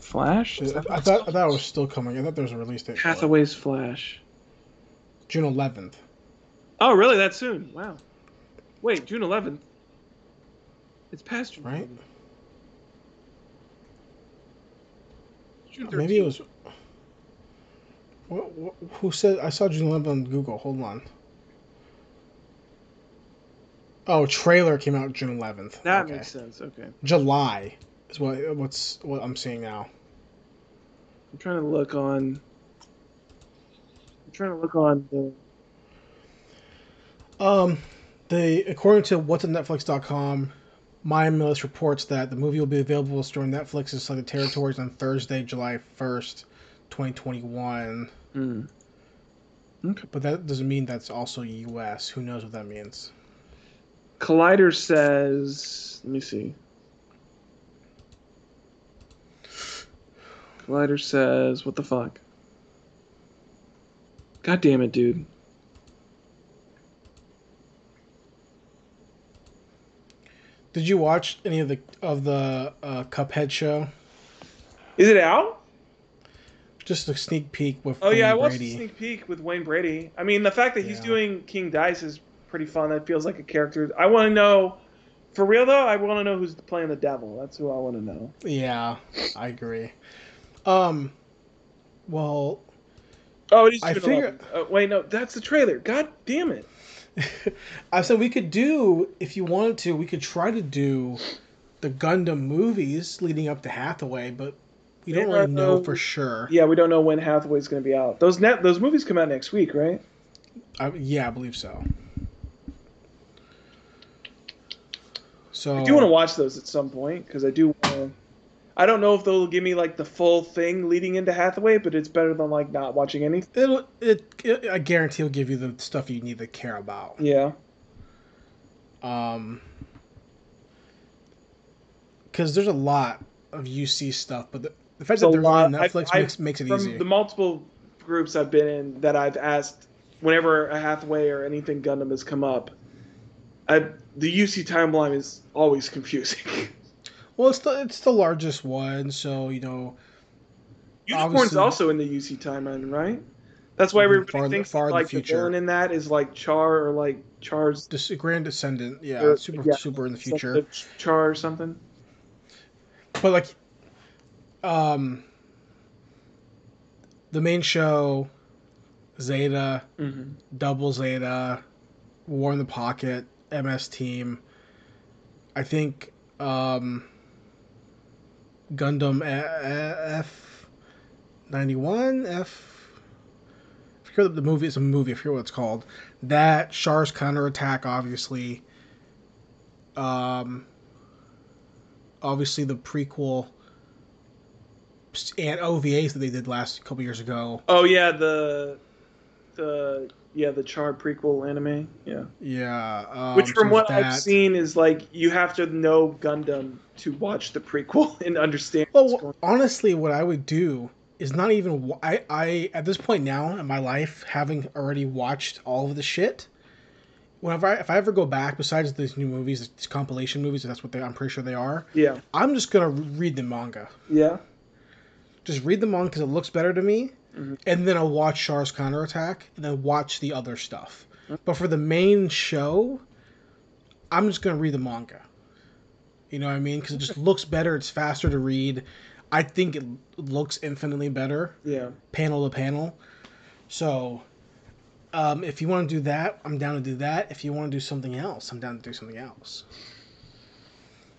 Flash? Is I, that I thought I thought it was still coming. I thought there was a release date. for it. Hathaway's Flash. June 11th. Oh, really? That soon? Wow. Wait, June 11th. It's past June. Right? 11th. June Maybe it was. What, what, who said? I saw June 11th on Google. Hold on. Oh, trailer came out June 11th. That Okay. makes sense. Okay. July is what what's what I'm seeing now. I'm trying to look on. I'm trying to look on the. Um, According to what's on Netflix.com, Maya Millis reports that the movie will be available during Netflix's selected territories on Thursday, July first, twenty twenty one. Mm. But that doesn't mean that's also U.S. Who knows what that means? Collider says, let me see. Collider says, what the fuck? God damn it, dude. Did you watch any of the of the uh, Cuphead show? Is it out? Just a sneak peek with. Oh yeah, I Wayne watched Brady. a sneak peek with Wayne Brady. I mean, the fact that he's doing King Dice is pretty fun. That feels like a character. I want to know, for real though. I want to know who's playing the devil. That's who I want to know. Yeah, I agree. Um, well, Oh, it is. I figure- 11th. Uh, wait, no, that's the trailer. God damn it. I said we could do if you wanted to. We could try to do the Gundam movies leading up to Hathaway, but we don't really know no. for um, sure. Yeah, we don't know when Hathaway's going to be out. Those net those movies come out next week, right? I, yeah, I believe so. So I do want to watch those at some point because I do. Wanna, I don't know if they'll give me like the full thing leading into Hathaway, but it's better than like not watching anything. It'll, it, it, I guarantee it'll give you the stuff you need to care about. Yeah. Um, because there's a lot of UC stuff, but the, the fact that they're lot- on Netflix I've- makes makes it From easy. the multiple groups I've been in that I've asked whenever a Hathaway or anything Gundam has come up, I, the UC timeline is always confusing. well, it's the it's the largest one, so you know. Unicorn's also in the UC timeline, right? That's why everybody Far thinks far in the like the villain in that is like Char or like Char's Grand Descendant, yeah, Or- super yeah, super in the future. Char or something. But like, um, the main show, Zeta, Mm-hmm. Double Zeta, War in the Pocket, MS Team. I think um, Gundam F ninety one F. I forget the movie. It's a movie. I forget what it's called. That Char's counterattack, obviously. Um, obviously the prequel and OVAs that they did last couple years ago. Oh yeah, the the yeah the Char prequel anime. Yeah, Yeah, um, which so from what that- I've seen is like you have to know Gundam to watch the prequel and understand. Well, going honestly, what I would do is not even. I, I at this point now in my life, having already watched all of the shit. Whenever I, if I ever go back, besides these new movies, these compilation movies, that's what they, I'm pretty sure they are. Yeah, I'm just gonna read the manga. yeah, Just read the manga because it looks better to me, Mhm. and then I'll watch Char's counterattack, and then watch the other stuff. But for the main show, I'm just gonna read the manga. You know what I mean? Because it just looks better. It's faster to read. I think it looks infinitely better, yeah. panel to panel. So, um, if you want to do that, I'm down to do that. If you want to do something else, I'm down to do something else.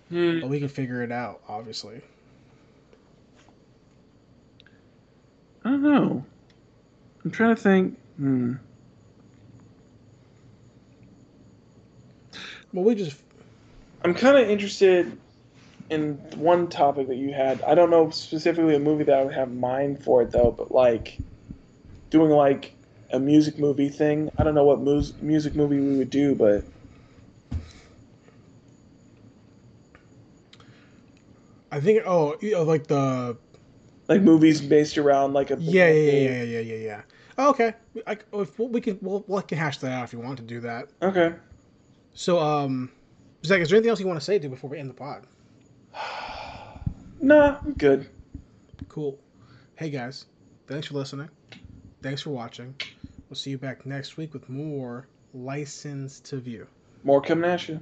Hmm. But we can figure it out, obviously. I don't know. I'm trying to think. Hmm. Well, we just I'm kind of interested in one topic that you had. I don't know specifically a movie that I would have in mind for it though, but like doing like a music movie thing. I don't know what mus- music movie we would do, but I think oh, you know, like the like movies based around like a yeah yeah yeah yeah yeah yeah yeah. Oh, okay, I, if, we can we'll, we can hash that out if you want to do that. Okay. So um, Zach, is there anything else you want to say to before we end the pod? Nah, I'm good. Cool. Hey guys, thanks for listening. Thanks for watching. We'll see you back next week with more License to View. More coming at you.